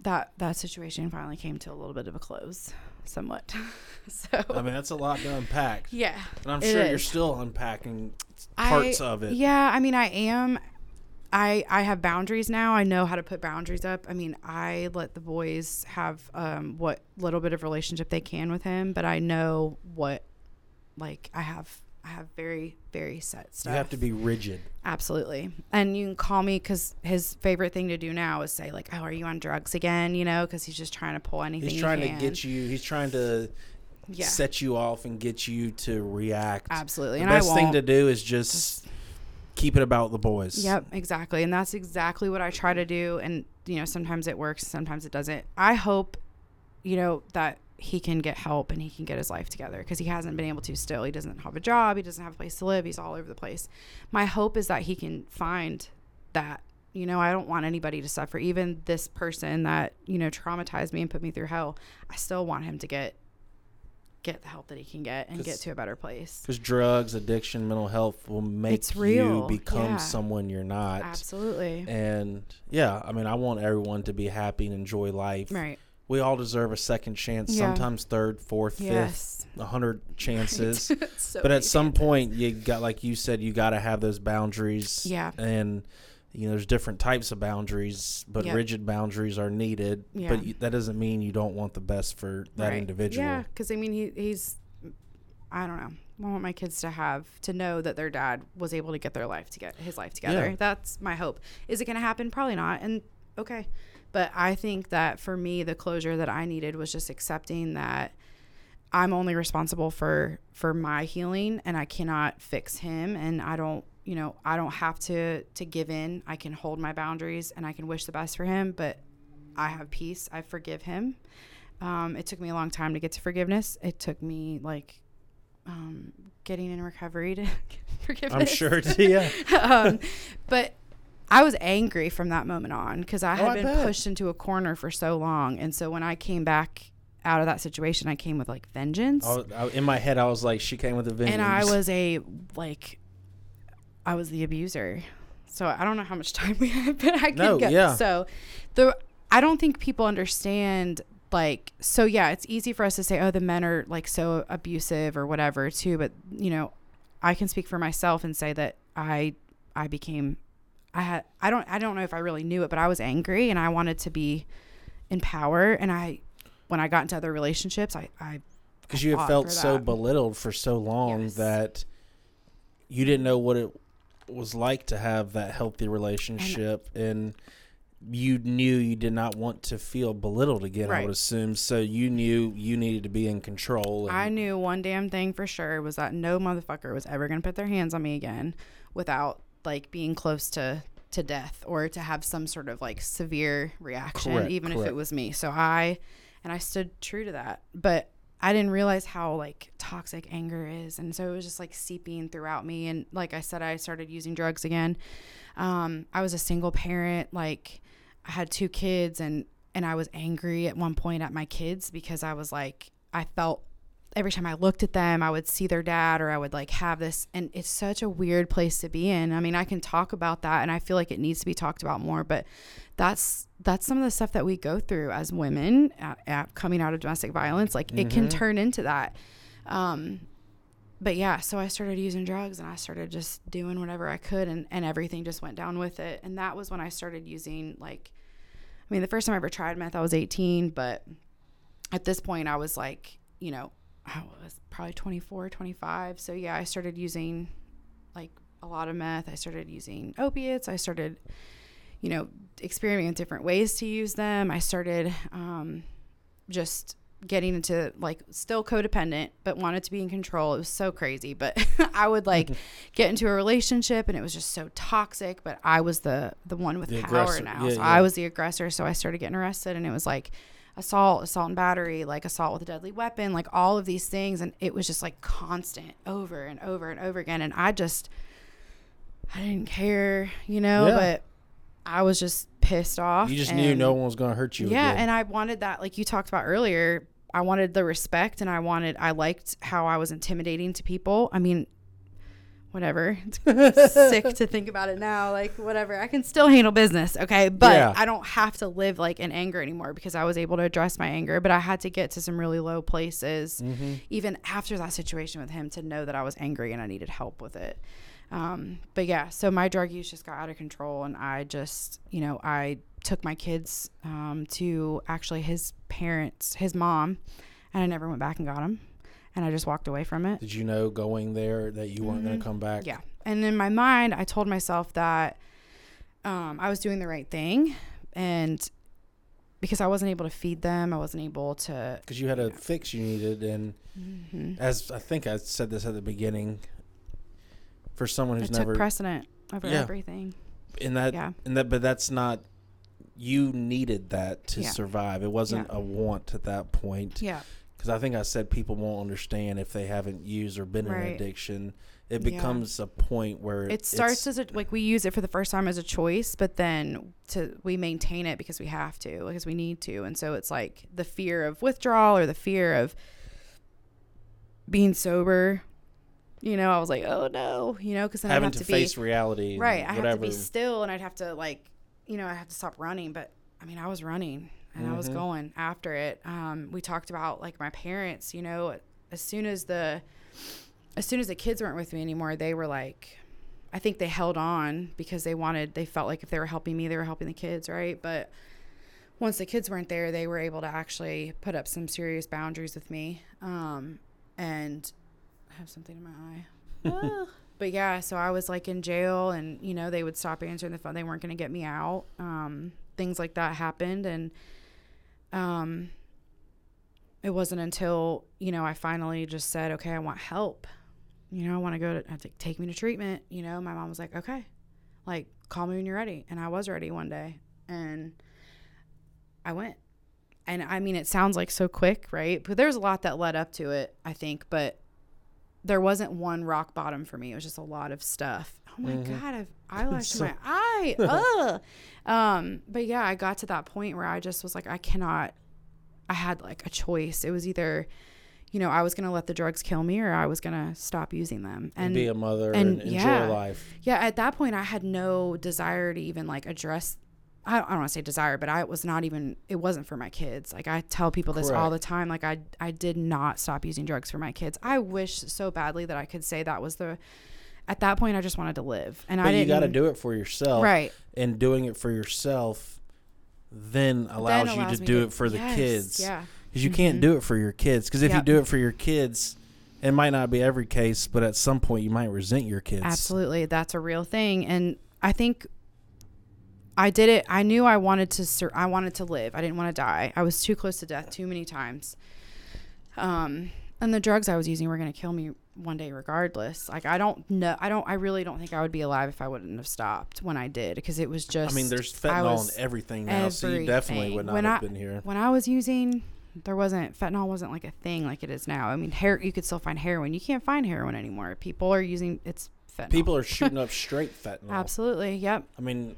Speaker 2: that that situation finally came to a little bit of a close, somewhat. so
Speaker 1: I mean, that's a lot to unpack.
Speaker 2: yeah,
Speaker 1: And I'm sure you're still unpacking parts
Speaker 2: I-
Speaker 1: of it.
Speaker 2: Yeah, I mean, I am. I I have boundaries now. I know how to put boundaries up. I mean, I let the boys have um, what little bit of relationship they can with him, but I know what, like, I have. I have very very set stuff.
Speaker 1: You have to be rigid.
Speaker 2: Absolutely. And you can call me because his favorite thing to do now is say, like, oh, are you on drugs again? You know, because he's just trying to pull anything.
Speaker 1: He's
Speaker 2: he
Speaker 1: trying to get you. He's trying to
Speaker 2: Yeah.
Speaker 1: set you off and get you to react.
Speaker 2: Absolutely.
Speaker 1: The
Speaker 2: and
Speaker 1: best thing to do is just, keep it about the boys.
Speaker 2: Yep, exactly. And that's exactly what I try to do. And, you know, sometimes it works, sometimes it doesn't. I hope, you know, that he can get help and he can get his life together because he hasn't been able to still. He doesn't have a job, he doesn't have a place to live, he's all over the place. My hope is that he can find that. You know, I don't want anybody to suffer. Even this person that, you know, traumatized me and put me through hell, I still want him to get get the help that he can get and get to a better place.
Speaker 1: Because drugs, addiction, mental health will make you become
Speaker 2: yeah.
Speaker 1: someone you're not.
Speaker 2: Absolutely.
Speaker 1: And yeah, I mean, I want everyone to be happy and enjoy life.
Speaker 2: Right.
Speaker 1: We all deserve a second chance,
Speaker 2: Yeah.
Speaker 1: sometimes third, fourth, fifth, a hundred chances.
Speaker 2: So
Speaker 1: but at some
Speaker 2: chances.
Speaker 1: point, you got, like you said, you got to have those boundaries.
Speaker 2: Yeah.
Speaker 1: And you know, there's different types of boundaries, but
Speaker 2: Yep.
Speaker 1: rigid boundaries are needed.
Speaker 2: Yeah.
Speaker 1: But you, that doesn't mean you don't want the best for that
Speaker 2: Right.
Speaker 1: individual.
Speaker 2: Yeah, because I mean, he, he's, I don't know. I want my kids to have to know that their dad was able to get their life to get his life together.
Speaker 1: Yeah.
Speaker 2: That's my hope. Is it going to happen? Probably not. And okay, but I think that for me, the closure that I needed was just accepting that I'm only responsible for for my healing, and I cannot fix him, and I don't. You know, I don't have to to give in. I can hold my boundaries and I can wish the best for him, but I have peace. I forgive him. Um, it took me a long time to get to forgiveness. It took me like um, getting in recovery to forgiveness.
Speaker 1: I'm sure. To yeah.
Speaker 2: um, but I was angry from that moment on because I had
Speaker 1: Oh, I
Speaker 2: been
Speaker 1: bet.
Speaker 2: pushed into a corner for so long, and so when I came back out of that situation, I came with like vengeance,
Speaker 1: I was, I, in my head, I was like, she came with a vengeance.
Speaker 2: and I was a like, I was the abuser. So I don't know how much time we have, but I can
Speaker 1: No,
Speaker 2: go.
Speaker 1: yeah.
Speaker 2: So the I don't think people understand like so yeah, it's easy for us to say oh the men are like so abusive or whatever too, but you know, I can speak for myself and say that I I became I had I don't I don't know if I really knew it, but I was angry and I wanted to be in power and I when I got into other relationships, I I
Speaker 1: because you have felt so belittled for so long
Speaker 2: Yes.
Speaker 1: that you didn't know what it was like to have that healthy relationship and, you knew you did not want to feel belittled again i would assume so you knew you needed to be in control and
Speaker 2: I knew one damn thing for sure was that no motherfucker was ever going to put their hands on me again without like being close to to death or to have some sort of like severe reaction
Speaker 1: Correct,
Speaker 2: even if it was me. So I and I stood true to that. But I didn't realize how like toxic anger is and so it was just like seeping throughout me and like I said I started using drugs again. Um I was a single parent like I had two kids and and I was angry at one point at my kids because I was like I felt every time I looked at them I would see their dad or I would like have this and it's such a weird place to be in. I mean, I can talk about that and I feel like it needs to be talked about more, but that's that's some of the stuff that we go through as women at, at coming out of domestic violence. Like it can turn into that. Um but yeah, so I started using drugs and I started just doing whatever I could and, and everything just went down with it. And that was when I started using like I mean, the first time I ever tried meth, I was 18, but at this point, I was like, you know, I was probably 24, 25. So yeah, I started using like a lot of meth. I started using opiates. I started, you know, experimenting with different ways to use them. I started um, just getting into like still codependent, but wanted to be in control. It was so crazy. But I would like get into a relationship and it was just so toxic. But I was the the one with
Speaker 1: The
Speaker 2: power
Speaker 1: aggressor.
Speaker 2: now.
Speaker 1: Yeah,
Speaker 2: so
Speaker 1: yeah.
Speaker 2: I was the aggressor. So I started getting arrested and it was like assault, assault and battery, like assault with a deadly weapon, like all of these things. And it was just like constant over and over and over again. And I just, I didn't care, you know,
Speaker 1: Yeah.
Speaker 2: but I was just pissed off.
Speaker 1: You just knew no one was going to hurt you.
Speaker 2: yeah,
Speaker 1: again.
Speaker 2: and I wanted that, like you talked about earlier. I wanted the respect, and I wanted, I liked how I was intimidating to people. I mean, whatever. It's sick to think about it now. Like, whatever. I can still handle business, okay? But
Speaker 1: Yeah.
Speaker 2: I don't have to live like in anger anymore because I was able to address my anger. But I had to get to some really low places,
Speaker 1: Mm-hmm.
Speaker 2: even after that situation with him, to know that I was angry and I needed help with it. Um, but yeah, so my drug use just got out of control, and I just, you know, I took my kids um, to actually his parents, his mom, and I never went back and got them, and I just walked away from it.
Speaker 1: Did you know going there that you weren't going to come back?
Speaker 2: Mm-hmm. Yeah, and in my mind, I told myself that um, I was doing the right thing, and because I wasn't able to feed them, I wasn't able to.
Speaker 1: Because you had a fix you needed, and
Speaker 2: Mhm.
Speaker 1: as I think I said this at the beginning, for someone
Speaker 2: It
Speaker 1: who's
Speaker 2: took
Speaker 1: never
Speaker 2: precedent over
Speaker 1: Yeah.
Speaker 2: everything.
Speaker 1: in that,
Speaker 2: Yeah.
Speaker 1: in that, but that's not. You needed that to
Speaker 2: Yeah.
Speaker 1: survive. It wasn't a want at that point.
Speaker 2: Yeah.
Speaker 1: Because I think I said people won't understand if they haven't used or been in
Speaker 2: Right.
Speaker 1: an addiction. It
Speaker 2: Yeah.
Speaker 1: becomes a point where
Speaker 2: it starts as a like we use it for the first time as a choice but then to we maintain it because we have to because we need to and so it's like the fear of withdrawal or the fear of being sober you know i was like oh no you know because then i
Speaker 1: having
Speaker 2: have
Speaker 1: to,
Speaker 2: to,
Speaker 1: face
Speaker 2: be
Speaker 1: reality.
Speaker 2: right i have to be still and i'd have to like you know i have to stop running but i mean i was running and i was
Speaker 1: Mhm.
Speaker 2: going after it. Um we talked about like my parents you know as soon as the as soon as the kids weren't with me anymore they were like i think they held on because they wanted they felt like if they were helping me they were helping the kids right? But once the kids weren't there they were able to actually put up some serious boundaries with me um and I have something in my eye. Ah. but yeah so i was like in jail and you know they would stop answering the phone. They weren't going to get me out. Um things like that happened and um it wasn't until you know i finally just said okay i want help. You know i want to go to I take me to treatment. You know my mom was like okay like call me when you're ready. And i was ready one day and i went. And i mean it sounds like so quick right? But there's a lot that led up to it i think but there wasn't one rock bottom for me. It was just a lot of stuff oh my
Speaker 1: Mhm.
Speaker 2: god i've eyelash
Speaker 1: So-
Speaker 2: my eye Ugh. um but yeah i got to that point where i just was like i cannot i had like a choice it was either you know i was gonna let the drugs kill me or i was gonna stop using them
Speaker 1: and,
Speaker 2: and
Speaker 1: be a mother
Speaker 2: and
Speaker 1: and, enjoy
Speaker 2: yeah.
Speaker 1: life.
Speaker 2: yeah, at that point, I had no desire to even like address. I don't, want to say desire, but I was not even. It wasn't for my kids. Like I tell people this all the time. Like I, I did not stop using drugs for my kids. I wish so badly that I could say that was the. At that point, I just wanted to live, and I
Speaker 1: But you
Speaker 2: didn't.
Speaker 1: got to do it for yourself.
Speaker 2: right.
Speaker 1: And doing it for yourself then allows,
Speaker 2: Then
Speaker 1: you to do it for the
Speaker 2: yes,
Speaker 1: kids.
Speaker 2: Yeah.
Speaker 1: Because you can't
Speaker 2: Mhm.
Speaker 1: do it for your kids. Because if you do it for your kids, it might not be every case, but at some point you might resent your kids.
Speaker 2: Absolutely, that's a real thing, and I think I did it. I knew I wanted to. Sur- I wanted to live. I didn't want to die. I was too close to death too many times. Um, and the drugs I was using were going to kill me one day, regardless. Like I don't know. I don't. I really don't think I would be alive if I wouldn't have stopped when I did, because it was just.
Speaker 1: I mean, there's fentanyl in everything now, so you definitely would not
Speaker 2: When
Speaker 1: have
Speaker 2: I-
Speaker 1: been here.
Speaker 2: when I was using, there wasn't fentanyl wasn't like a thing like it is now. I mean, hair you could still find heroin. You can't find heroin anymore. People are using it's fentanyl.
Speaker 1: People are shooting up straight fentanyl.
Speaker 2: Absolutely. Yep.
Speaker 1: I mean,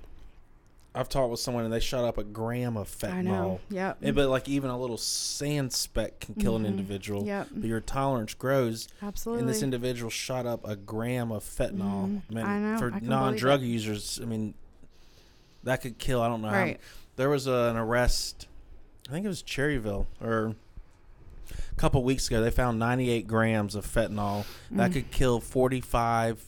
Speaker 1: I've talked with someone and they shot up a gram of fentanyl.
Speaker 2: I know. Yep.
Speaker 1: Eh, but like even a little sand speck can kill
Speaker 2: Mhm.
Speaker 1: an individual.
Speaker 2: Yep.
Speaker 1: But your tolerance grows.
Speaker 2: Absolutely.
Speaker 1: And this individual shot up a gram of fentanyl.
Speaker 2: Mhm.
Speaker 1: I mean,
Speaker 2: I know,
Speaker 1: for non-drug users, I mean, that could kill. I don't know. How,
Speaker 2: right.
Speaker 1: there was a, an arrest. I think it was Cherryville or a couple weeks ago. They found 98 grams of fentanyl that
Speaker 2: Mm.
Speaker 1: could kill 45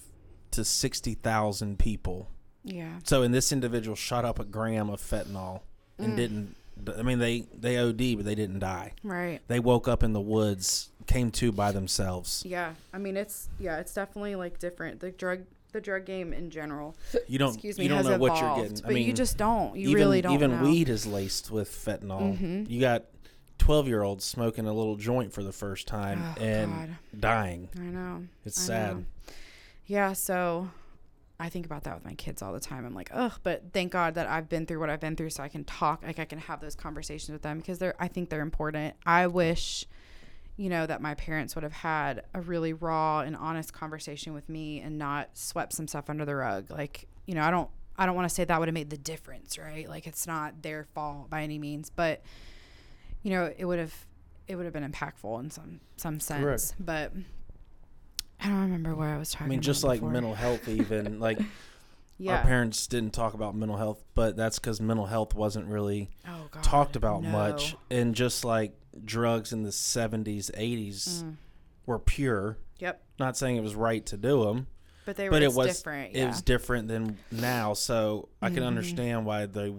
Speaker 1: to 60,000 people.
Speaker 2: Yeah.
Speaker 1: So, and this individual shot up a gram of fentanyl and
Speaker 2: Mm.
Speaker 1: didn't I mean, they they OD, but they didn't die.
Speaker 2: Right.
Speaker 1: They woke up in the woods, came to by themselves.
Speaker 2: Yeah. I mean, it's yeah, it's definitely like different. The drug the drug game in general.
Speaker 1: You don't
Speaker 2: excuse me,
Speaker 1: you don't know
Speaker 2: evolved,
Speaker 1: what you're getting.
Speaker 2: but
Speaker 1: I mean,
Speaker 2: you just don't. You
Speaker 1: even,
Speaker 2: really don't.
Speaker 1: Even
Speaker 2: know.
Speaker 1: weed is laced with fentanyl.
Speaker 2: Mhm.
Speaker 1: You got twelve year olds smoking a little joint for the first time
Speaker 2: Oh,
Speaker 1: and
Speaker 2: God.
Speaker 1: dying.
Speaker 2: I know.
Speaker 1: It's
Speaker 2: I
Speaker 1: sad.
Speaker 2: know. Yeah, so I think about that with my kids all the time. I'm like, ugh, but thank God that I've been through what I've been through so I can talk, like I can have those conversations with them because they're I think they're important. I wish you know that my parents would have had a really raw and honest conversation with me and not swept some stuff under the rug. Like, you know, I don't I don't want to say that would have made the difference, right? Like it's not their fault by any means, but you know, it would have it would have been impactful in some some sense.
Speaker 1: Correct.
Speaker 2: But I don't remember where I was talking.
Speaker 1: I mean, just like
Speaker 2: before.
Speaker 1: mental health, even like
Speaker 2: Yeah.
Speaker 1: our parents didn't talk about mental health, but that's because mental health wasn't really
Speaker 2: oh, God,
Speaker 1: talked about
Speaker 2: no.
Speaker 1: much. And just like drugs in the 70s, 80s
Speaker 2: Mm.
Speaker 1: were pure.
Speaker 2: Yep.
Speaker 1: Not saying it was right to do them,
Speaker 2: But they were
Speaker 1: but it was
Speaker 2: different.
Speaker 1: it was different than now. So I can
Speaker 2: Mhm.
Speaker 1: understand why they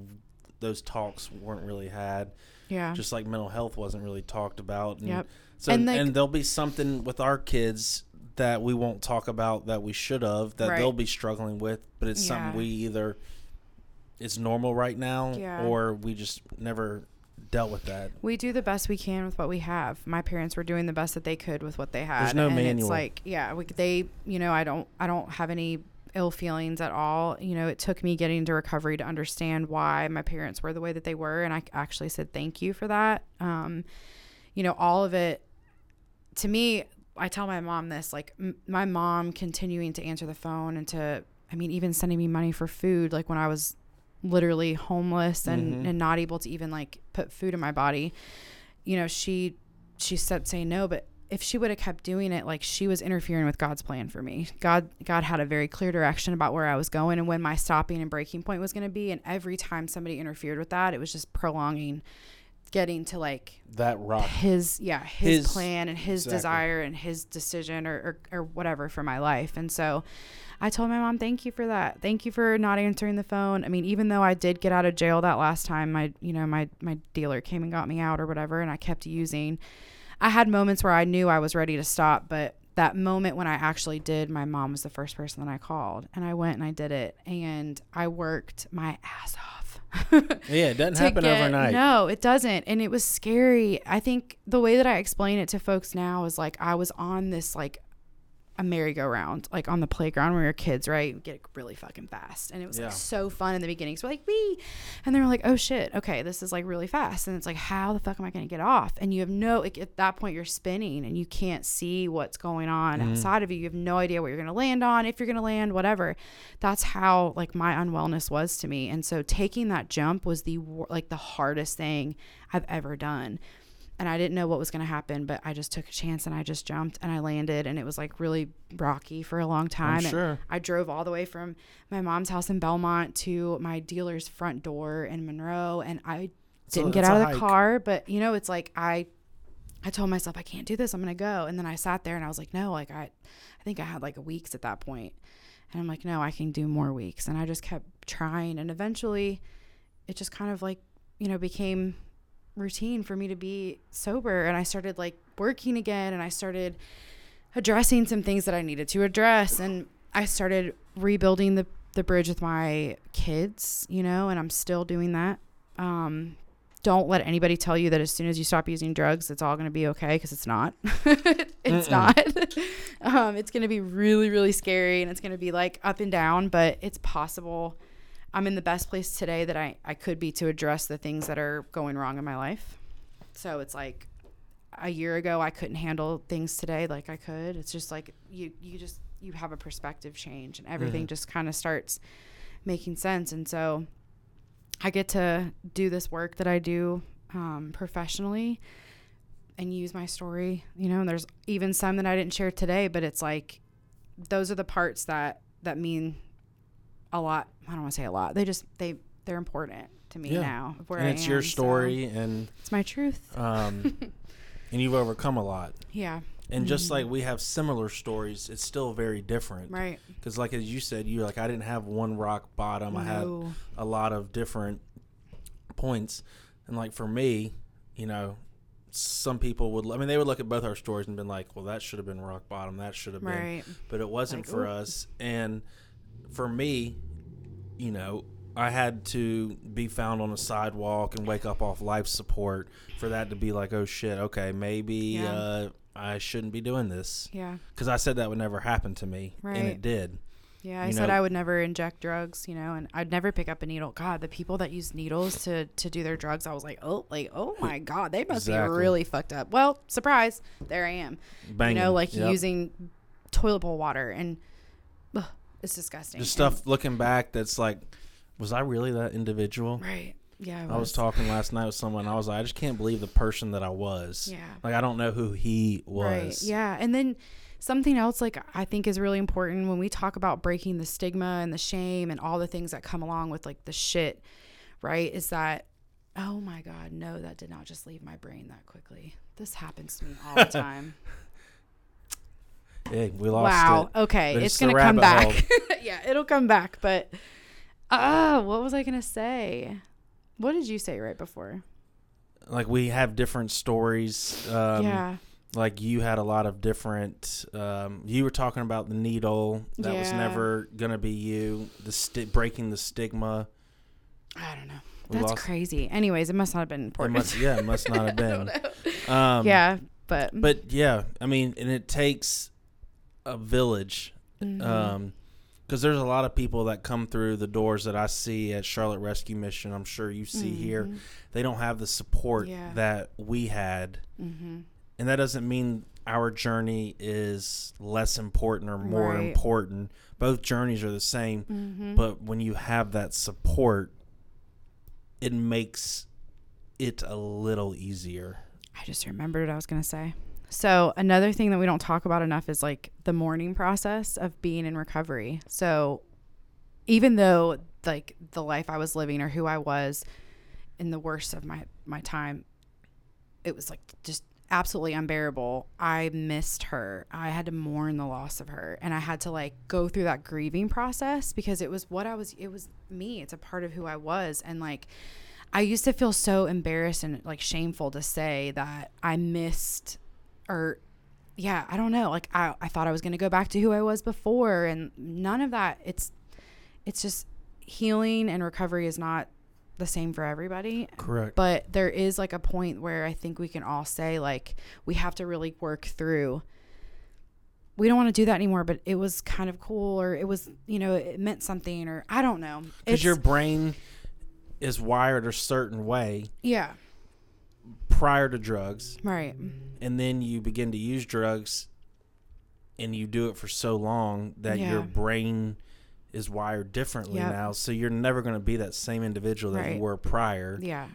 Speaker 1: those talks weren't really had.
Speaker 2: yeah.
Speaker 1: Just like mental health wasn't really talked about. And
Speaker 2: Yep.
Speaker 1: So
Speaker 2: And,
Speaker 1: and, there'll be something with our kids that we won't talk about that we should have that
Speaker 2: Right.
Speaker 1: they'll be struggling with, but it's
Speaker 2: Yeah.
Speaker 1: something we either it's normal right now
Speaker 2: Yeah.
Speaker 1: or we just never dealt with that.
Speaker 2: we do the best we can with what we have. My parents were doing the best that they could with what they had.
Speaker 1: There's no
Speaker 2: and
Speaker 1: manual.
Speaker 2: It's like, yeah, we, they, you know, I don't, I don't have any ill feelings at all. You know, it took me getting to recovery to understand why my parents were the way that they were, and I actually said thank you for that. Um, you know, all of it. To me, I tell my mom this, like m- my mom continuing to answer the phone and to, I mean, even sending me money for food, like when I was literally homeless and,
Speaker 1: Mhm.
Speaker 2: and not able to even like put food in my body you know she she said say no but if she would have kept doing it like she was interfering with god's plan for me god god had a very clear direction about where i was going and when my stopping and breaking point was going to be and every time somebody interfered with that it was just prolonging getting to like
Speaker 1: That rock.
Speaker 2: his yeah his,
Speaker 1: His-
Speaker 2: plan and his
Speaker 1: exactly.
Speaker 2: desire and his decision or, or or whatever for my life and so i told my mom thank you for that thank you for not answering the phone i mean even though i did get out of jail that last time my you know my my dealer came and got me out or whatever and i kept using i had moments where i knew i was ready to stop but that moment when i actually did my mom was the first person that i called and i went and i did it and i worked my ass off
Speaker 1: Yeah, it doesn't happen
Speaker 2: get-
Speaker 1: overnight.
Speaker 2: No, it doesn't. And it was scary. I think the way that I explain it to folks now is like I was on this like a merry-go-round, like on the playground when we were kids, right? We get really fucking fast. And it was
Speaker 1: Yeah.
Speaker 2: like so fun in the beginning. So we're like, we, And they were like, oh shit, okay, this is like really fast. And it's like, how the fuck am I going to get off? And you have no, like, at that point, you're spinning and you can't see what's going on
Speaker 1: Mhm.
Speaker 2: outside of you. You have no idea what you're going to land on, if you're going to land, whatever. That's how like my unwellness was to me. And so taking that jump was the like the hardest thing I've ever done and I didn't know what was going to happen, but I just took a chance and I just jumped and I landed and it was like really rocky for a long time.
Speaker 1: Sure.
Speaker 2: I drove all the way from my mom's house in Belmont to my dealer's front door in Monroe and I
Speaker 1: So
Speaker 2: didn't get out of the
Speaker 1: hike.
Speaker 2: car, but you know, it's like I I told myself I can't do this. I'm going to go. And then I sat there and I was like, no, like I I think I had like weeks at that point. And I'm like, no, I can do more weeks. And I just kept trying and eventually it just kind of like, you know, became routine for me to be sober and I started like working again and I started addressing some things that I needed to address and I started rebuilding the the bridge with my kids, you know, and I'm still doing that. Um don't let anybody tell you that as soon as you stop using drugs, it's all going to be okay because it's not. it's
Speaker 1: Mm-mm.
Speaker 2: not. um, it's going to be really, really scary and it's going to be like up and down, but it's possible. I'm in the best place today that I, I could be to address the things that are going wrong in my life. So it's like a year ago I couldn't handle things today like I could. It's just like you you just you have a perspective change and everything
Speaker 1: Mhm.
Speaker 2: just kind of starts making sense. And so I get to do this work that I do um, professionally and use my story, you know, and there's even some that I didn't share today, but it's like those are the parts that that mean a lot. I don't want to say a lot. They just they they're important to me
Speaker 1: Yeah.
Speaker 2: now.
Speaker 1: and it's your
Speaker 2: am, so
Speaker 1: story and
Speaker 2: it's my truth.
Speaker 1: um and you've overcome a lot.
Speaker 2: Yeah.
Speaker 1: And just
Speaker 2: Mhm.
Speaker 1: like we have similar stories, it's still very different.
Speaker 2: Right.
Speaker 1: Because, like as you said, you like I didn't have one rock bottom. I had a lot of different points. And like for me, you know, some people would. I mean, they would look at both our stories and been like, "Well, that should have been rock bottom. That should have been." But it wasn't
Speaker 2: Like,
Speaker 1: for
Speaker 2: ooh.
Speaker 1: us. And for me, you know, I had to be found on a sidewalk and wake up off life support for that to be like, "Oh shit, okay, maybe
Speaker 2: Yeah.
Speaker 1: uh, I shouldn't be doing this."
Speaker 2: Yeah.
Speaker 1: Because I said that would never happen to me, and it did.
Speaker 2: Yeah, I
Speaker 1: You
Speaker 2: said
Speaker 1: know-
Speaker 2: I would never inject drugs, you know, and I'd never pick up a needle. God, the people that use needles to to do their drugs, I was like, oh, like, oh my God, they must
Speaker 1: Exactly.
Speaker 2: be really fucked up. Well, surprise, there I am.
Speaker 1: Banging.
Speaker 2: You know, like
Speaker 1: Yep.
Speaker 2: using toilet bowl water, and ugh, it's disgusting.
Speaker 1: just
Speaker 2: And-
Speaker 1: stuff looking back that's like was i really that individual
Speaker 2: right? Yeah,
Speaker 1: i was talking last night with someone i was like i just can't believe the person that i was
Speaker 2: Yeah.
Speaker 1: like i don't know who he was
Speaker 2: Right. Yeah. And then something else like I think is really important when we talk about breaking the stigma and the shame and all the things that come along with like the shit, right? Is that oh my god, no, that did not just leave my brain that quickly. This happens to me all the time.
Speaker 1: Hey we lost
Speaker 2: wow.
Speaker 1: it
Speaker 2: Okay,
Speaker 1: But
Speaker 2: it's
Speaker 1: it's
Speaker 2: going to come back. yeah, it'll come back, but ah, what was I going to say? What did you say right before?
Speaker 1: like we have different stories um
Speaker 2: yeah.
Speaker 1: like you had a lot of different um you were talking about the needle that was never gonna be you the sti- breaking the stigma
Speaker 2: I don't know.
Speaker 1: We
Speaker 2: That's
Speaker 1: lost-
Speaker 2: crazy. Anyways, it must not have been
Speaker 1: it must, yeah it must not have been um
Speaker 2: yeah, but
Speaker 1: but yeah i mean and it takes a village
Speaker 2: Mhm.
Speaker 1: um because there's a lot of people that come through the doors that I see at Charlotte Rescue Mission. I'm sure you see here.
Speaker 2: Mhm.
Speaker 1: They don't have the support
Speaker 2: Yeah.
Speaker 1: that we had,
Speaker 2: Mhm.
Speaker 1: and that doesn't mean our journey is less important or more
Speaker 2: Right.
Speaker 1: important. Both journeys are the same,
Speaker 2: Mhm.
Speaker 1: but when you have that support, it makes it a little easier.
Speaker 2: I just remembered what I was going to say. So, another thing that we don't talk about enough is like the mourning process of being in recovery. So, even though like the life I was living or who I was in the worst of my my time, it was like just absolutely unbearable. I missed her. I had to mourn the loss of her and I had to like go through that grieving process because it was what I was it was me. It's a part of who I was and like I used to feel so embarrassed and like shameful to say that I missed or yeah, I don't know. Like I, I thought I was gonna go back to who I was before and none of that. It's it's just healing and recovery is not the same for everybody.
Speaker 1: Correct.
Speaker 2: But there is like a point where I think we can all say like we have to really work through we don't want to do that anymore, but it was kind of cool or it was, you know, it meant something or I don't know.
Speaker 1: Because your brain is wired a certain way
Speaker 2: yeah,
Speaker 1: prior to drugs.
Speaker 2: right.
Speaker 1: and then you begin to use drugs and you do it for so long that your brain is wired differently
Speaker 2: Yep.
Speaker 1: now so you're never going to be that same individual that
Speaker 2: Right.
Speaker 1: you were prior
Speaker 2: Yeah.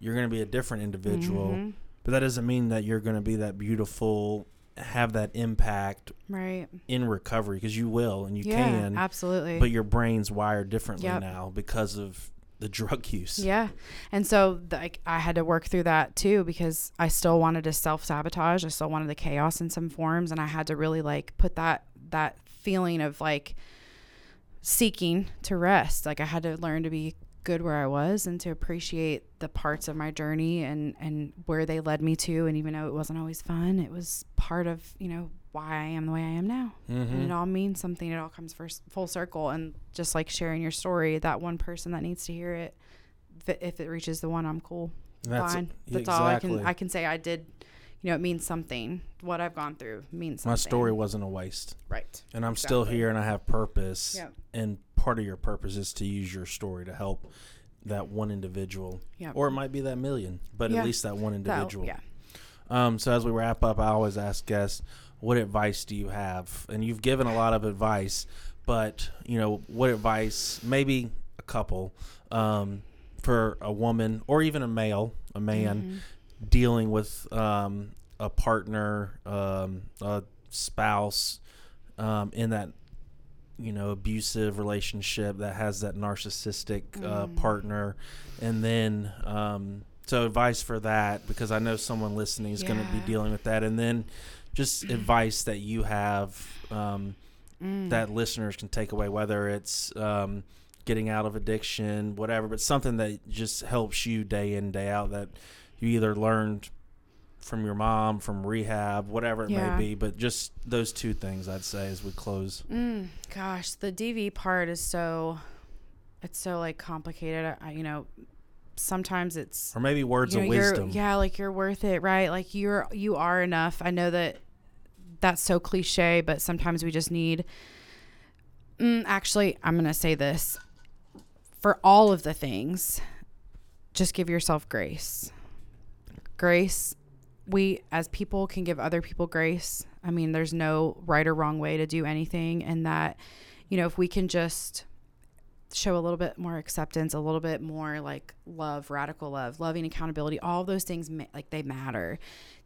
Speaker 1: you're going to be a different individual
Speaker 2: Mhm.
Speaker 1: but that doesn't mean that you're going to be that beautiful have that impact
Speaker 2: Right.
Speaker 1: in recovery because you will and you
Speaker 2: yeah,
Speaker 1: can
Speaker 2: absolutely.
Speaker 1: but your brain's wired differently
Speaker 2: Yep.
Speaker 1: now because of the drug use
Speaker 2: Yeah. And so like I had to work through that too because I still wanted to self-sabotage. I still wanted the chaos in some forms and I had to really like put that that feeling of like seeking to rest. Like I had to learn to be good where I was and to appreciate the parts of my journey and and where they led me to and even though it wasn't always fun, it was part of, you know, why I am the way I am now. and
Speaker 1: Mhm.
Speaker 2: it all means something. It all comes first, full circle, and just like sharing your story, that one person that needs to hear it, if it, reaches the one, I'm cool,
Speaker 1: That's
Speaker 2: fine.
Speaker 1: yeah,
Speaker 2: That's all I can. I can say I did. You know, it means something. What I've gone through means something.
Speaker 1: my story wasn't a waste
Speaker 2: right?
Speaker 1: and I'm still here and I have purpose.
Speaker 2: Yep.
Speaker 1: And part of your purpose is to use your story to help that one individual,
Speaker 2: Yeah.
Speaker 1: or it might be that million, but
Speaker 2: Yeah.
Speaker 1: at least that one individual.
Speaker 2: yeah.
Speaker 1: Um, so as we wrap up, I always ask guests, what advice do you have? And you've given a lot of advice, but you know, what advice? Maybe a couple um, for a woman or even a male, a man
Speaker 2: Mhm.
Speaker 1: dealing with um, a partner, um, a spouse um, in that you know abusive relationship that has that narcissistic uh,
Speaker 2: Mm.
Speaker 1: partner, and then um, so advice for that because I know someone listening is going to be dealing with that, and then just advice that you have um,
Speaker 2: Mm.
Speaker 1: that listeners can take away, whether it's um, getting out of addiction, whatever, but something that just helps you day in day out that you either learned from your mom, from rehab, whatever it
Speaker 2: Yeah.
Speaker 1: may be. But just those two things, I'd say, as we close.
Speaker 2: Mm, gosh, the DV part is so, it's so like complicated. I, you know, sometimes it's
Speaker 1: Or maybe words
Speaker 2: you
Speaker 1: of
Speaker 2: know, you're-
Speaker 1: wisdom.
Speaker 2: Yeah, like you're worth it, right? Like you're you are enough. I know that that's so cliche, but sometimes we just need. Mm, actually, I'm gonna say this for all of the things. Just give yourself grace. Grace. We as people can give other people grace. I mean, there's no right or wrong way to do anything, and that you know if we can just show a little bit more acceptance, a little bit more like love, radical love, loving accountability, all those things like they matter.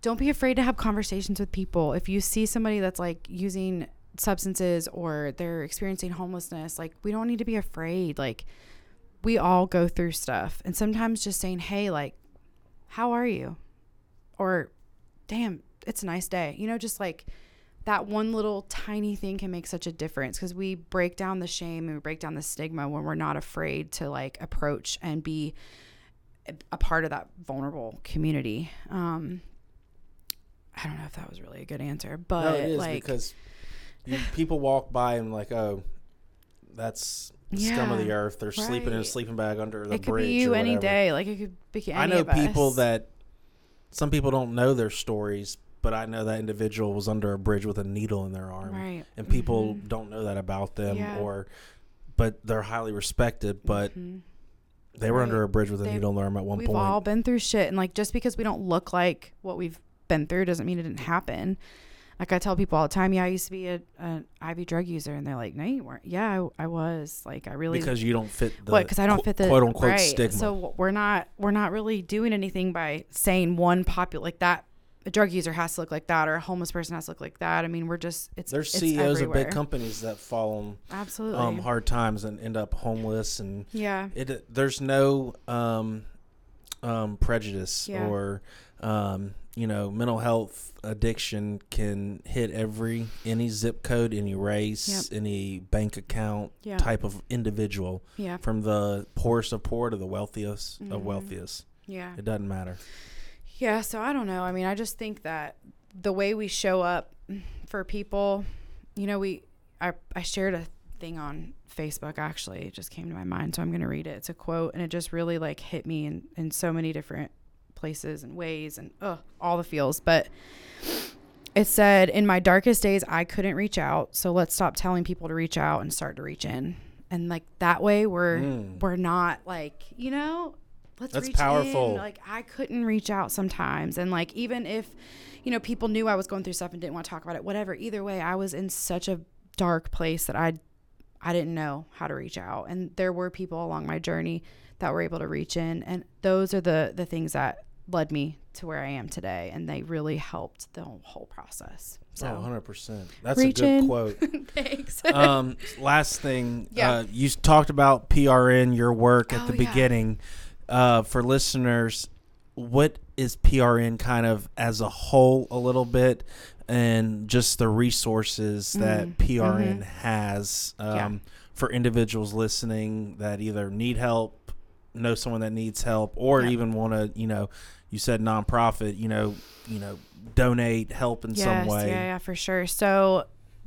Speaker 2: Don't be afraid to have conversations with people. If you see somebody that's like using substances or they're experiencing homelessness, like we don't need to be afraid. Like we all go through stuff. And sometimes just saying, "Hey, like how are you?" or "Damn, it's a nice day." You know, just like that one little tiny thing can make such a difference because we break down the shame and we break down the stigma when we're not afraid to like approach and be a- part of that vulnerable community. Um, I don't know if that was really a good answer, but
Speaker 1: no, it is
Speaker 2: like,
Speaker 1: because you, people walk by and like, oh, that's scum of the earth. They're sleeping in a sleeping bag under the
Speaker 2: it could
Speaker 1: bridge.
Speaker 2: be you any day. Like it could be any
Speaker 1: I know
Speaker 2: of us.
Speaker 1: people that some people don't know their stories, but I know that individual was under a bridge with a needle in their arm,
Speaker 2: right,
Speaker 1: and people
Speaker 2: Mhm.
Speaker 1: don't know that about them,
Speaker 2: Yeah.
Speaker 1: or but they're highly respected, but
Speaker 2: Mhm.
Speaker 1: they were
Speaker 2: Right.
Speaker 1: under a bridge with a
Speaker 2: They-
Speaker 1: needle in their arm at one point.
Speaker 2: we've all been through shit and like just because we don't look like what we've been through doesn't mean it didn't happen like i tell people all the time yeah i used to be a, an iv drug user and they're like no you weren't yeah i, I was like i really
Speaker 1: because you don't fit the
Speaker 2: what because i don't
Speaker 1: qu-
Speaker 2: fit the
Speaker 1: quote unquote
Speaker 2: right.
Speaker 1: stigma.
Speaker 2: so we're not we're not really doing anything by saying one popular like that a drug user has to look like that or a homeless person has to look like that. I mean we're just it's
Speaker 1: There's
Speaker 2: it's
Speaker 1: CEOs of big companies that fall on
Speaker 2: absolutely.
Speaker 1: um, hard times and end up homeless and
Speaker 2: yeah.
Speaker 1: it there's no um, um, prejudice
Speaker 2: Yeah.
Speaker 1: or um, you know mental health addiction can hit every any zip code any race any bank account
Speaker 2: yeah.
Speaker 1: type of individual
Speaker 2: yeah.
Speaker 1: from the poorest of poor to the wealthiest of
Speaker 2: Mhm.
Speaker 1: wealthiest.
Speaker 2: Yeah.
Speaker 1: It doesn't matter
Speaker 2: Yeah, so I don't know. I mean, I just think that the way we show up for people, you know, we I I shared a thing on Facebook actually. It just came to my mind, so I'm going to read it. It's a quote and it just really like hit me in in so many different places and ways and uh all the feels, but it said, "In my darkest days, I couldn't reach out, so let's stop telling people to reach out and start to reach in." And like that way we're
Speaker 1: Mm.
Speaker 2: we're not like, you know, let's
Speaker 1: That's
Speaker 2: reach
Speaker 1: powerful.
Speaker 2: in. Like I couldn't reach out sometimes, and like even if, you know, people knew I was going through stuff and didn't want to talk about it, whatever. Either way, I was in such a dark place that I, I didn't know how to reach out, and there were people along my journey that were able to reach in, and those are the the things that led me to where I am today, and they really helped the whole process. So
Speaker 1: oh 100% that's
Speaker 2: Reach
Speaker 1: a good
Speaker 2: in.
Speaker 1: quote
Speaker 2: thanks.
Speaker 1: um, last thing,
Speaker 2: Yeah.
Speaker 1: uh, you talked about PRN, your work at
Speaker 2: Oh,
Speaker 1: the
Speaker 2: yeah.
Speaker 1: beginning. Uh, for listeners, what is PRN kind of as a whole, a little bit, and just the resources that
Speaker 2: Mhm.
Speaker 1: PRN
Speaker 2: Mhm.
Speaker 1: has um,
Speaker 2: Yeah.
Speaker 1: for individuals listening that either need help, know someone that needs help, or
Speaker 2: Yep.
Speaker 1: even want to, you know, you said nonprofit, you know, you know, donate, help in some way.
Speaker 2: Yeah, yeah, for sure. So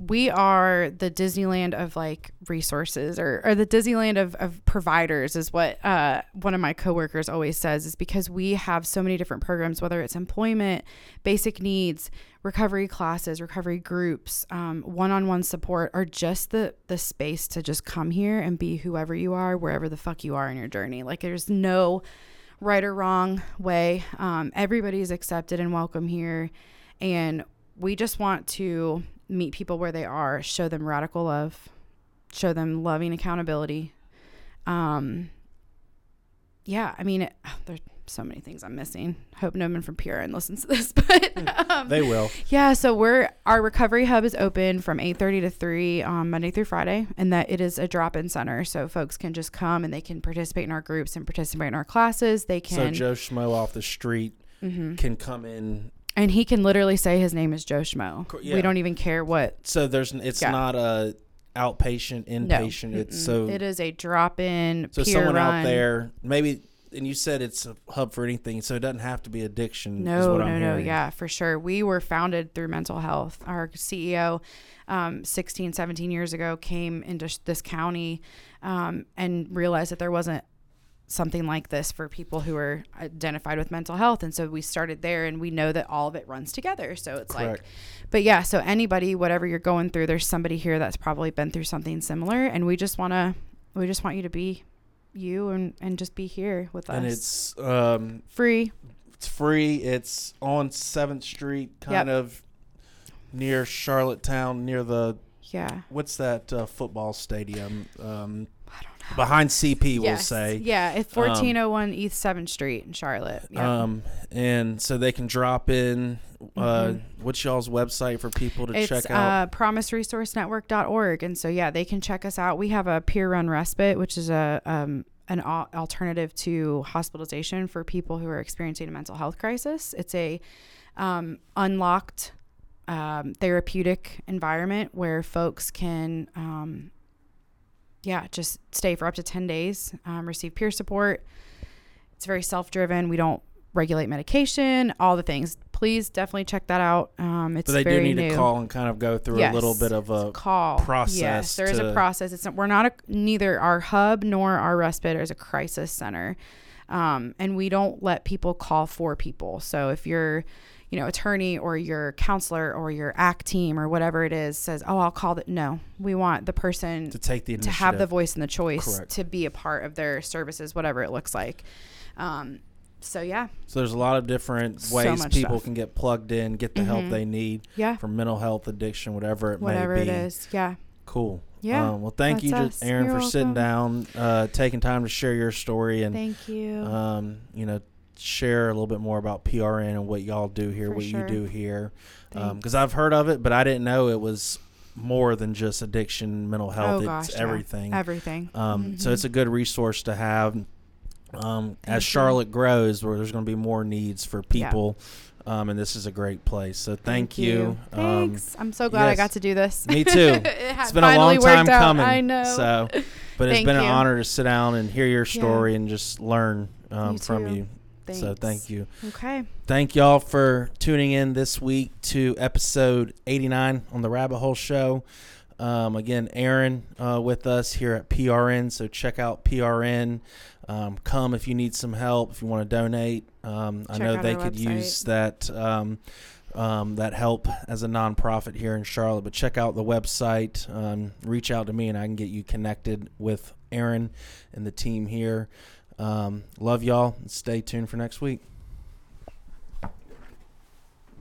Speaker 2: we are the Disneyland of like resources or, or the Disneyland of, of providers is what uh, one of my coworkers always says is because we have so many different programs, whether it's employment, basic needs, recovery classes, recovery groups, um, one-on-one support, or just the, the space to just come here and be whoever you are, wherever the fuck you are in your journey. Like there's no right or wrong way. Um, everybody's accepted and welcome here. And we just want to meet people where they are, show them radical love, show them loving accountability. Um, yeah, I mean, it, there's so many things I'm missing. Hope no one from PRN listens to this, but um,
Speaker 1: They will.
Speaker 2: yeah, so we're our recovery hub is open from 8:30 to 3 on Monday through Friday and that it is a drop-in center so folks can just come and they can participate in our groups and participate in our classes. They can.
Speaker 1: So Joe Schmo off the street
Speaker 2: Mhm.
Speaker 1: can come in.
Speaker 2: And he can literally say his name is Joe Schmo.
Speaker 1: Yeah.
Speaker 2: We don't even care what
Speaker 1: So there's it's
Speaker 2: Yeah.
Speaker 1: not a outpatient,
Speaker 2: No.
Speaker 1: inpatient. It's so
Speaker 2: it is a drop in.
Speaker 1: so someone
Speaker 2: run.
Speaker 1: out there maybe. And you said it's a hub for anything, so it doesn't have to be addiction. is
Speaker 2: No, no, no. Yeah, for sure. We were founded through mental health. Our CEO, um, 16, 17 years ago, came into sh- this county um, and realized that there wasn't something like this for people who are identified with mental health. And so we started there, and we know that all of it runs together. So it's like, but yeah, so anybody, whatever you're going through, there's somebody here that's probably been through something similar. And we just want to, we just want you to be you and, and just be here with us.
Speaker 1: and it's um,
Speaker 2: free.
Speaker 1: it's free. It's on Seventh Street, kind
Speaker 2: Yep.
Speaker 1: of near Charlottetown, near the
Speaker 2: Yeah.
Speaker 1: what's that uh, football stadium? Um, behind CP, we'll
Speaker 2: Yes.
Speaker 1: say.
Speaker 2: Yeah, it's 1401 East 7th Street in Charlotte. Yeah.
Speaker 1: Um, and so they can drop in. Uh, what's y'all's website for people to
Speaker 2: Mm-hmm. it's
Speaker 1: check out?
Speaker 2: uh, promiseresourcenetwork.org. And so, yeah, they can check us out. We have a peer run respite, which is a um, an al- alternative to hospitalization for people who are experiencing a mental health crisis. It's a um, unlocked um, therapeutic environment where folks can, um, yeah, just stay for up to 10 days, um, receive peer support. It's very self driven. We don't regulate medication, all the things. Please definitely check that out. Um, it's
Speaker 1: but they do need
Speaker 2: new
Speaker 1: to call and kind of go through a little bit of a
Speaker 2: call
Speaker 1: process
Speaker 2: Yes, there is a process. It's not, we're not a, neither our hub nor our respite is a crisis center, um, and we don't let people call for people. So if your, you know, attorney or your counselor or your ACT team or whatever it is says, "Oh, I'll call that," no, we want the person
Speaker 1: to take the
Speaker 2: to have the voice and the choice
Speaker 1: Correct.
Speaker 2: to be a part of their services, whatever it looks like. Um, so yeah,
Speaker 1: so there's a lot of different ways
Speaker 2: much
Speaker 1: people
Speaker 2: stuff.
Speaker 1: can get plugged in, get the help
Speaker 2: Mhm.
Speaker 1: they need
Speaker 2: yeah,
Speaker 1: for mental health, addiction, whatever it
Speaker 2: whatever
Speaker 1: may
Speaker 2: it
Speaker 1: be.
Speaker 2: is, yeah,
Speaker 1: Cool.
Speaker 2: Yeah,
Speaker 1: Um, well, thank you,
Speaker 2: us.
Speaker 1: Erin,
Speaker 2: You're
Speaker 1: for sitting down, uh, taking time to share your story and
Speaker 2: thank you.
Speaker 1: um, you know, share a little bit more about PRN and what y'all do here,
Speaker 2: For
Speaker 1: what
Speaker 2: sure.
Speaker 1: you do here. Because I've heard of it, but I didn't know it was more than just addiction, mental health.
Speaker 2: oh
Speaker 1: it's
Speaker 2: gosh, yeah.
Speaker 1: everything.
Speaker 2: everything.
Speaker 1: Um, So
Speaker 2: Mhm.
Speaker 1: it's a good resource to have. Um, as. Charlotte grows, where there's going to be more needs for people, um, and this is a great place. So thank, you. Um,
Speaker 2: Thanks. I'm so glad I got to do this.
Speaker 1: me too.
Speaker 2: it
Speaker 1: it's
Speaker 2: had
Speaker 1: been a long time
Speaker 2: out.
Speaker 1: coming.
Speaker 2: I know.
Speaker 1: So, but it's been an honor to sit down and hear your
Speaker 2: Yeah.
Speaker 1: story and just learn um,
Speaker 2: You
Speaker 1: from
Speaker 2: too.
Speaker 1: you. So thank you.
Speaker 2: Okay.
Speaker 1: Thank y'all for tuning in this week to episode 89 on the Rabbit Hole Show. Um, again, Erin uh, with us here at PRN. So check out PRN. Um, come if you need some help, if you want to donate. Um, I know they could
Speaker 2: website.
Speaker 1: use that um, um, that help as a nonprofit here in Charlotte. But check out the website. Um, reach out to me, and I can get you connected with Erin and the team here. Um, love y'all. Stay tuned for next week.